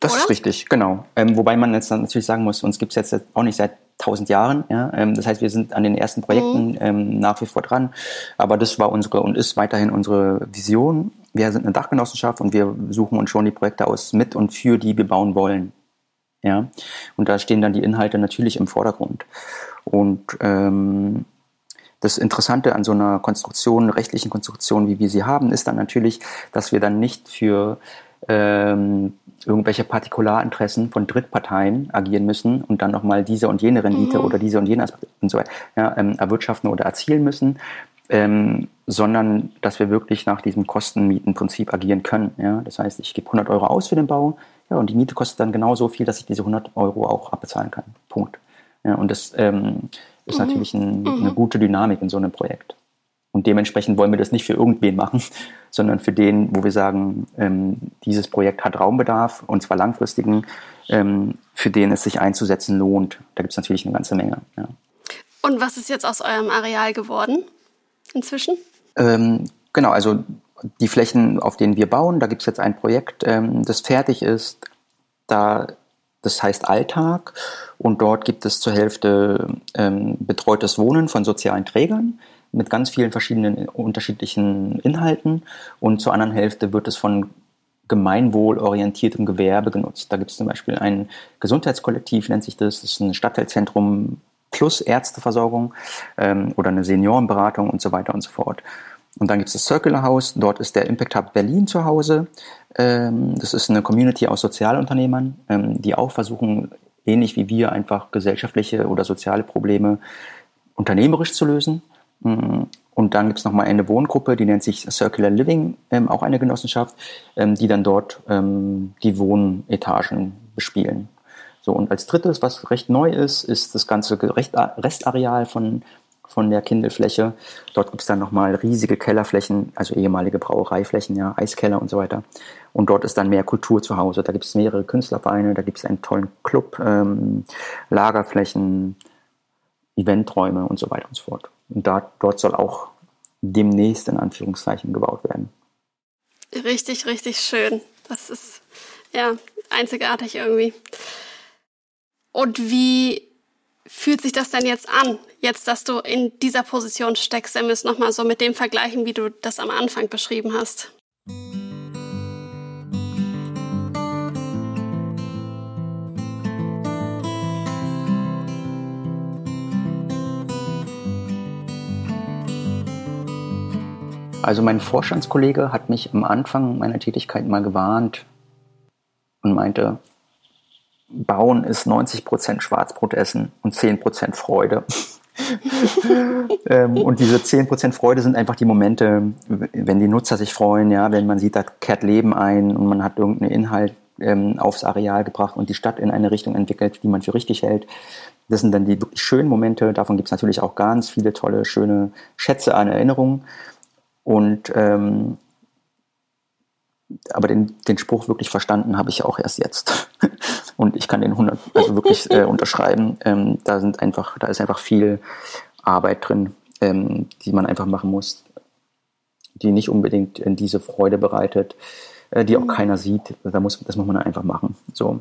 Das Oder? ist richtig, genau. Ähm, wobei man jetzt natürlich sagen muss, uns gibt es jetzt auch nicht seit tausend Jahren. Ja? Ähm, das heißt, wir sind an den ersten Projekten mhm. ähm, nach wie vor dran. Aber das war unsere und ist weiterhin unsere Vision. Wir sind eine Dachgenossenschaft und wir suchen uns schon die Projekte aus mit und für die wir bauen wollen. Ja, und da stehen dann die Inhalte natürlich im Vordergrund. Und ähm, das Interessante an so einer Konstruktion, rechtlichen Konstruktion, wie wir sie haben, ist dann natürlich, dass wir dann nicht für ähm, irgendwelche Partikularinteressen von Drittparteien agieren müssen und dann nochmal diese und jene Rendite mhm. oder diese und jene Aspekte und so weiter ja, ähm, erwirtschaften oder erzielen müssen, ähm, sondern dass wir wirklich nach diesem Kostenmietenprinzip agieren können. Ja? Das heißt, ich gebe 100 Euro aus für den Bau ja, und die Miete kostet dann genauso viel, dass ich diese 100 Euro auch abbezahlen kann. Punkt. Ja, und das ähm, ist mhm. natürlich ein, mhm. eine gute Dynamik in so einem Projekt. Und dementsprechend wollen wir das nicht für irgendwen machen, [LAUGHS] sondern für den, wo wir sagen, ähm, dieses Projekt hat Raumbedarf und zwar langfristigen, ähm, für den es sich einzusetzen lohnt. Da gibt es natürlich eine ganze Menge. Ja. Und was ist jetzt aus eurem Areal geworden inzwischen? Ähm, genau, also die Flächen, auf denen wir bauen, da gibt es jetzt ein Projekt, ähm, das fertig ist. Da das heißt Alltag und dort gibt es zur Hälfte ähm, betreutes Wohnen von sozialen Trägern mit ganz vielen verschiedenen unterschiedlichen Inhalten und zur anderen Hälfte wird es von gemeinwohlorientiertem Gewerbe genutzt. Da gibt es zum Beispiel ein Gesundheitskollektiv, nennt sich das, das ist ein Stadtteilzentrum plus Ärzteversorgung ähm, oder eine Seniorenberatung und so weiter und so fort. Und dann gibt es das Circular House, dort ist der Impact Hub Berlin zu Hause. Ähm, das ist eine Community aus Sozialunternehmern, ähm, die auch versuchen, ähnlich wie wir, einfach gesellschaftliche oder soziale Probleme unternehmerisch zu lösen. Mm, und dann gibt es nochmal eine Wohngruppe, die nennt sich Circular Living, ähm, auch eine Genossenschaft, ähm, die dann dort ähm, die Wohnetagen bespielen. So, und als drittes, was recht neu ist, ist das ganze Restareal von, von der Kindelfläche. Dort gibt es dann nochmal riesige Kellerflächen, also ehemalige Brauereiflächen, ja, Eiskeller und so weiter. Und dort ist dann mehr Kultur zu Hause. Da gibt es mehrere Künstlervereine, da gibt es einen tollen Club, ähm, Lagerflächen, Eventräume und so weiter und so fort. Und da, dort soll auch demnächst in Anführungszeichen gebaut werden. Richtig, richtig schön. Das ist ja einzigartig irgendwie. Und wie fühlt sich das denn jetzt an, jetzt, dass du in dieser Position steckst, wenn wir es nochmal so mit dem vergleichen, wie du das am Anfang beschrieben hast? Also mein Vorstandskollege hat mich am Anfang meiner Tätigkeit mal gewarnt und meinte, Bauen ist 90% Schwarzbrot essen und 10% Freude. [LAUGHS] ähm, und diese 10% Freude sind einfach die Momente, wenn die Nutzer sich freuen, ja, wenn man sieht, da kehrt Leben ein und man hat irgendeinen Inhalt ähm, aufs Areal gebracht und die Stadt in eine Richtung entwickelt, die man für richtig hält. Das sind dann die wirklich schönen Momente. Davon gibt es natürlich auch ganz viele tolle, schöne Schätze an Erinnerungen. Und ähm, aber den, den Spruch wirklich verstanden habe ich auch erst jetzt. [LAUGHS] Und ich kann den 100, also wirklich äh, [LAUGHS] unterschreiben. Ähm, da sind einfach, da ist einfach viel Arbeit drin, ähm, die man einfach machen muss, die nicht unbedingt in diese Freude bereitet. äh, die auch keiner sieht. Da muss, das muss man einfach machen. So.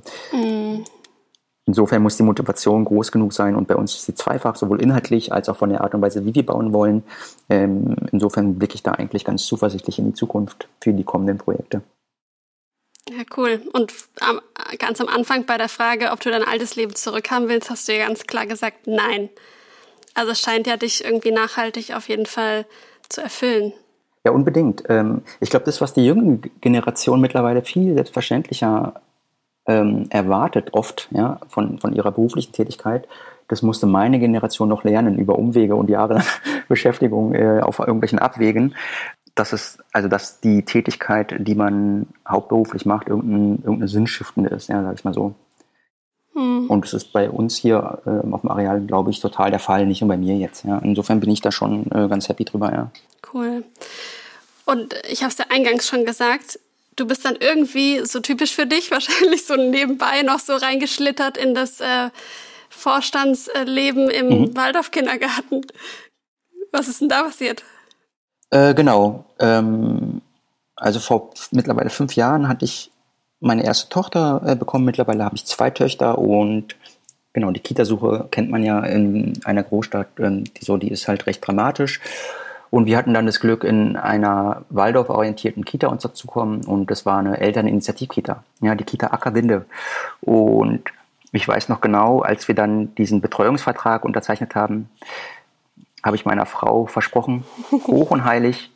Insofern muss die Motivation groß genug sein und bei uns ist sie zweifach, sowohl inhaltlich als auch von der Art und Weise, wie wir bauen wollen. Ähm, insofern blicke ich da eigentlich ganz zuversichtlich in die Zukunft für die kommenden Projekte. Ja, cool. Und am, ganz am Anfang bei der Frage, ob du dein altes Leben zurückhaben willst, hast du ja ganz klar gesagt, nein. Also es scheint ja dich irgendwie nachhaltig auf jeden Fall zu erfüllen. Ja, unbedingt. Ähm, ich glaube, das, was die jüngere Generation mittlerweile viel selbstverständlicher ähm, erwartet, oft ja, von, von ihrer beruflichen Tätigkeit, das musste meine Generation noch lernen über Umwege und Jahre [LAUGHS] Beschäftigung äh, auf irgendwelchen Abwägen. Dass es, also dass die Tätigkeit, die man hauptberuflich macht, irgendein, irgendeine sinnstiftende ist, ja, sag ich mal so. Hm. Und das ist bei uns hier äh, auf dem Areal, glaube ich, total der Fall, nicht nur bei mir jetzt. Ja. Insofern bin ich da schon äh, ganz happy drüber, ja. Cool. Und ich habe es ja eingangs schon gesagt, du bist dann irgendwie so typisch für dich, [LAUGHS] wahrscheinlich so nebenbei noch so reingeschlittert in das äh, Vorstandsleben im mhm. Waldorf-Kindergarten. Was ist denn da passiert? Äh, genau. Ähm, also vor mittlerweile fünf Jahren hatte ich meine erste Tochter äh, bekommen. Mittlerweile habe ich zwei Töchter und genau, die Kitasuche kennt man ja in einer Großstadt, ähm, die, so, die ist halt recht dramatisch. Und wir hatten dann das Glück, in einer Waldorf-orientierten Kita unterzukommen und das war eine Elterninitiativkita, ja, die Kita Ackerwinde. Und ich weiß noch genau, als wir dann diesen Betreuungsvertrag unterzeichnet haben, habe ich meiner Frau versprochen, [LAUGHS] hoch und heilig,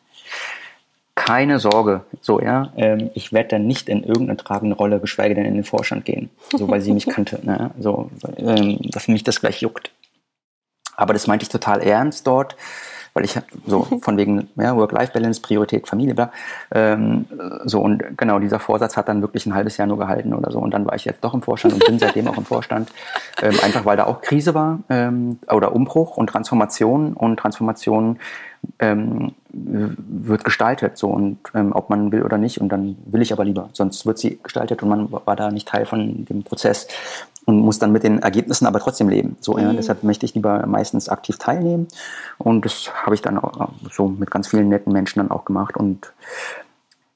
keine Sorge, so ja, ähm, ich werde dann nicht in irgendeine tragende Rolle, geschweige denn in den Vorstand gehen, so weil sie mich [LAUGHS] kannte, ne? so ähm, dass mich das gleich juckt. Aber das meinte ich total ernst dort weil ich so [LAUGHS] von wegen ja, Work-Life-Balance, Priorität, Familie, bla. Ähm, so und genau, dieser Vorsatz hat dann wirklich ein halbes Jahr nur gehalten oder so. Und dann war ich jetzt doch im Vorstand und bin seitdem auch im Vorstand, [LAUGHS] ähm, einfach weil da auch Krise war ähm, oder Umbruch und Transformation. Und Transformation ähm, wird gestaltet so. Und ähm, ob man will oder nicht. Und dann will ich aber lieber, sonst wird sie gestaltet und man war da nicht Teil von dem Prozess und muss dann mit den Ergebnissen aber trotzdem leben. So, ja, mhm. deshalb möchte ich lieber meistens aktiv teilnehmen. Und das habe ich dann auch so mit ganz vielen netten Menschen dann auch gemacht. Und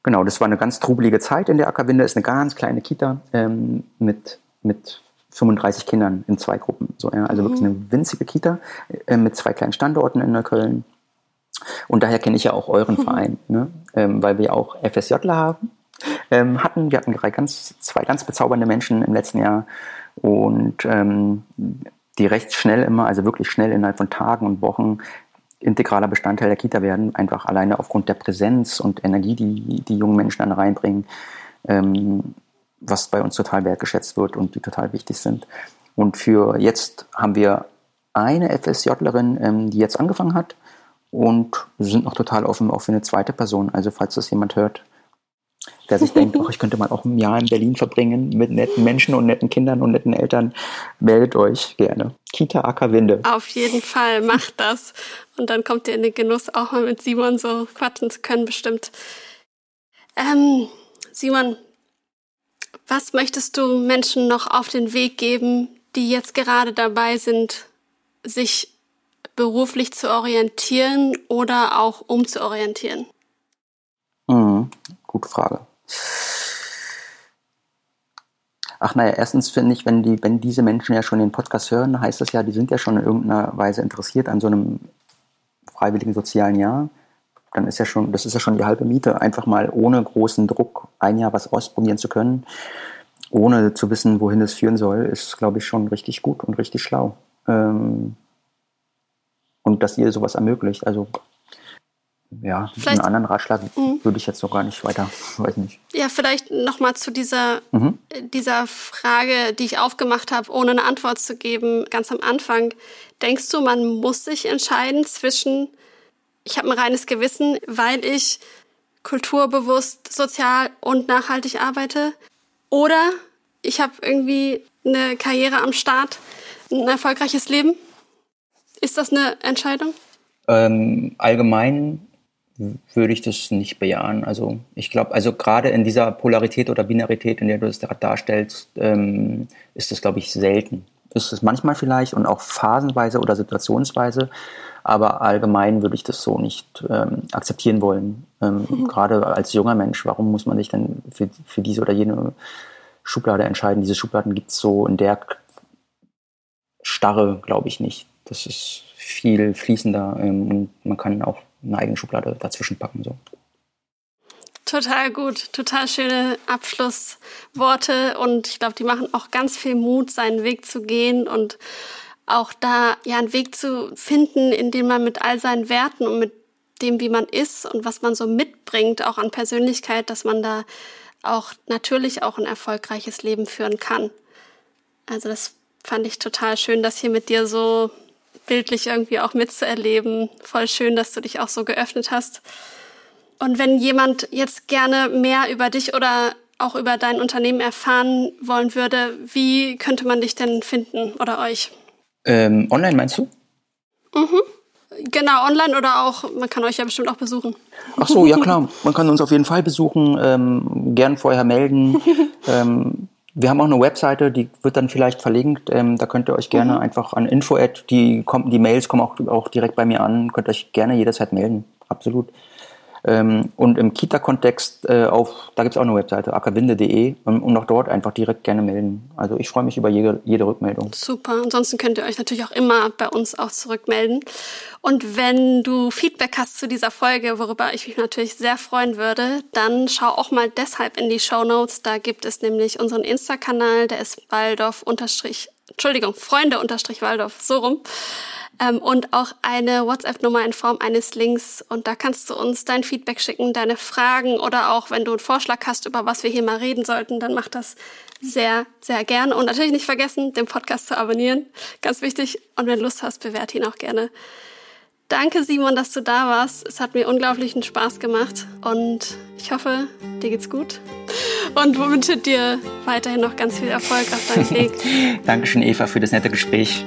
genau, das war eine ganz trubelige Zeit in der Ackerwinde. Ist eine ganz kleine Kita ähm, mit, mit 35 Kindern in zwei Gruppen. So, ja, also mhm. wirklich eine winzige Kita äh, mit zwei kleinen Standorten in Neukölln. Und daher kenne ich ja auch euren mhm. Verein, ne? ähm, weil wir auch FSJler haben. Ähm, hatten. Wir hatten drei ganz, zwei ganz bezaubernde Menschen im letzten Jahr und ähm, die recht schnell immer, also wirklich schnell innerhalb von Tagen und Wochen integraler Bestandteil der Kita werden, einfach alleine aufgrund der Präsenz und Energie, die die jungen Menschen dann reinbringen, ähm, was bei uns total wertgeschätzt wird und die total wichtig sind. Und für jetzt haben wir eine FSJlerin, ähm, die jetzt angefangen hat und sind noch total offen auch für eine zweite Person. Also falls das jemand hört, der sich denkt, oh, ich könnte mal auch ein Jahr in Berlin verbringen mit netten Menschen und netten Kindern und netten Eltern, meldet euch gerne. Kita Ackerwinde. Auf jeden Fall, macht das. Und dann kommt ihr in den Genuss, auch mal mit Simon so quatschen zu können, bestimmt. Ähm, Simon, was möchtest du Menschen noch auf den Weg geben, die jetzt gerade dabei sind, sich beruflich zu orientieren oder auch umzuorientieren? Mhm, gute Frage. Ach naja, erstens finde ich, wenn, die, wenn diese Menschen ja schon den Podcast hören, heißt das ja, die sind ja schon in irgendeiner Weise interessiert an so einem freiwilligen sozialen Jahr. Dann ist ja schon, das ist ja schon die halbe Miete, einfach mal ohne großen Druck ein Jahr was ausprobieren zu können, ohne zu wissen, wohin es führen soll, ist, glaube ich, schon richtig gut und richtig schlau. Ähm, und dass ihr sowas ermöglicht. Also ja, vielleicht, einen anderen Ratschlag mhm. würde ich jetzt noch gar nicht weiter, weiß nicht. Ja, vielleicht nochmal zu dieser, mhm. dieser Frage, die ich aufgemacht habe, ohne eine Antwort zu geben, ganz am Anfang. Denkst du, man muss sich entscheiden zwischen, ich habe ein reines Gewissen, weil ich kulturbewusst, sozial und nachhaltig arbeite, oder ich habe irgendwie eine Karriere am Start, ein erfolgreiches Leben? Ist das eine Entscheidung? Ähm, allgemein würde ich das nicht bejahen. Also ich glaube, also gerade in dieser Polarität oder Binarität, in der du es darstellst, ähm, ist das, glaube ich, selten. ist es manchmal vielleicht und auch phasenweise oder situationsweise. Aber allgemein würde ich das so nicht ähm, akzeptieren wollen. Ähm, mhm. Gerade als junger Mensch, warum muss man sich denn für, für diese oder jene Schublade entscheiden? Diese Schubladen gibt es so in der Starre, glaube ich, nicht. Das ist viel fließender ähm, und man kann auch eine eigene Schublade dazwischen packen. So. Total gut, total schöne Abschlussworte und ich glaube, die machen auch ganz viel Mut, seinen Weg zu gehen und auch da ja einen Weg zu finden, in dem man mit all seinen Werten und mit dem, wie man ist und was man so mitbringt, auch an Persönlichkeit, dass man da auch natürlich auch ein erfolgreiches Leben führen kann. Also das fand ich total schön, das hier mit dir so bildlich irgendwie auch mitzuerleben. Voll schön, dass du dich auch so geöffnet hast. Und wenn jemand jetzt gerne mehr über dich oder auch über dein Unternehmen erfahren wollen würde, wie könnte man dich denn finden oder euch? Ähm, online meinst du? Mhm. Genau, online oder auch, man kann euch ja bestimmt auch besuchen. Ach so, ja klar, man kann uns auf jeden Fall besuchen, ähm, gern vorher melden. [LAUGHS] ähm, wir haben auch eine Webseite, die wird dann vielleicht verlinkt. Ähm, da könnt ihr euch gerne mhm. einfach an info die die Mails kommen auch, auch direkt bei mir an. Könnt euch gerne jederzeit melden. Absolut. Ähm, und im Kita-Kontext äh, auf, da gibt es auch eine Webseite, ackerwinde.de und, und auch dort einfach direkt gerne melden. Also ich freue mich über jede, jede Rückmeldung. Super. Ansonsten könnt ihr euch natürlich auch immer bei uns auch zurückmelden. Und wenn du Feedback hast zu dieser Folge, worüber ich mich natürlich sehr freuen würde, dann schau auch mal deshalb in die Show Notes. Da gibt es nämlich unseren Insta-Kanal, der ist Waldorf Entschuldigung, Freunde unterstrich Waldorf, so rum ähm, und auch eine WhatsApp-Nummer in Form eines Links. Und da kannst du uns dein Feedback schicken, deine Fragen oder auch, wenn du einen Vorschlag hast, über was wir hier mal reden sollten, dann mach das sehr, sehr gerne. Und natürlich nicht vergessen, den Podcast zu abonnieren. Ganz wichtig. Und wenn du Lust hast, bewerte ihn auch gerne. Danke, Simon, dass du da warst. Es hat mir unglaublichen Spaß gemacht und ich hoffe, dir geht's gut und wünsche dir weiterhin noch ganz viel Erfolg auf deinem [LAUGHS] Weg. Dankeschön, Eva, für das nette Gespräch.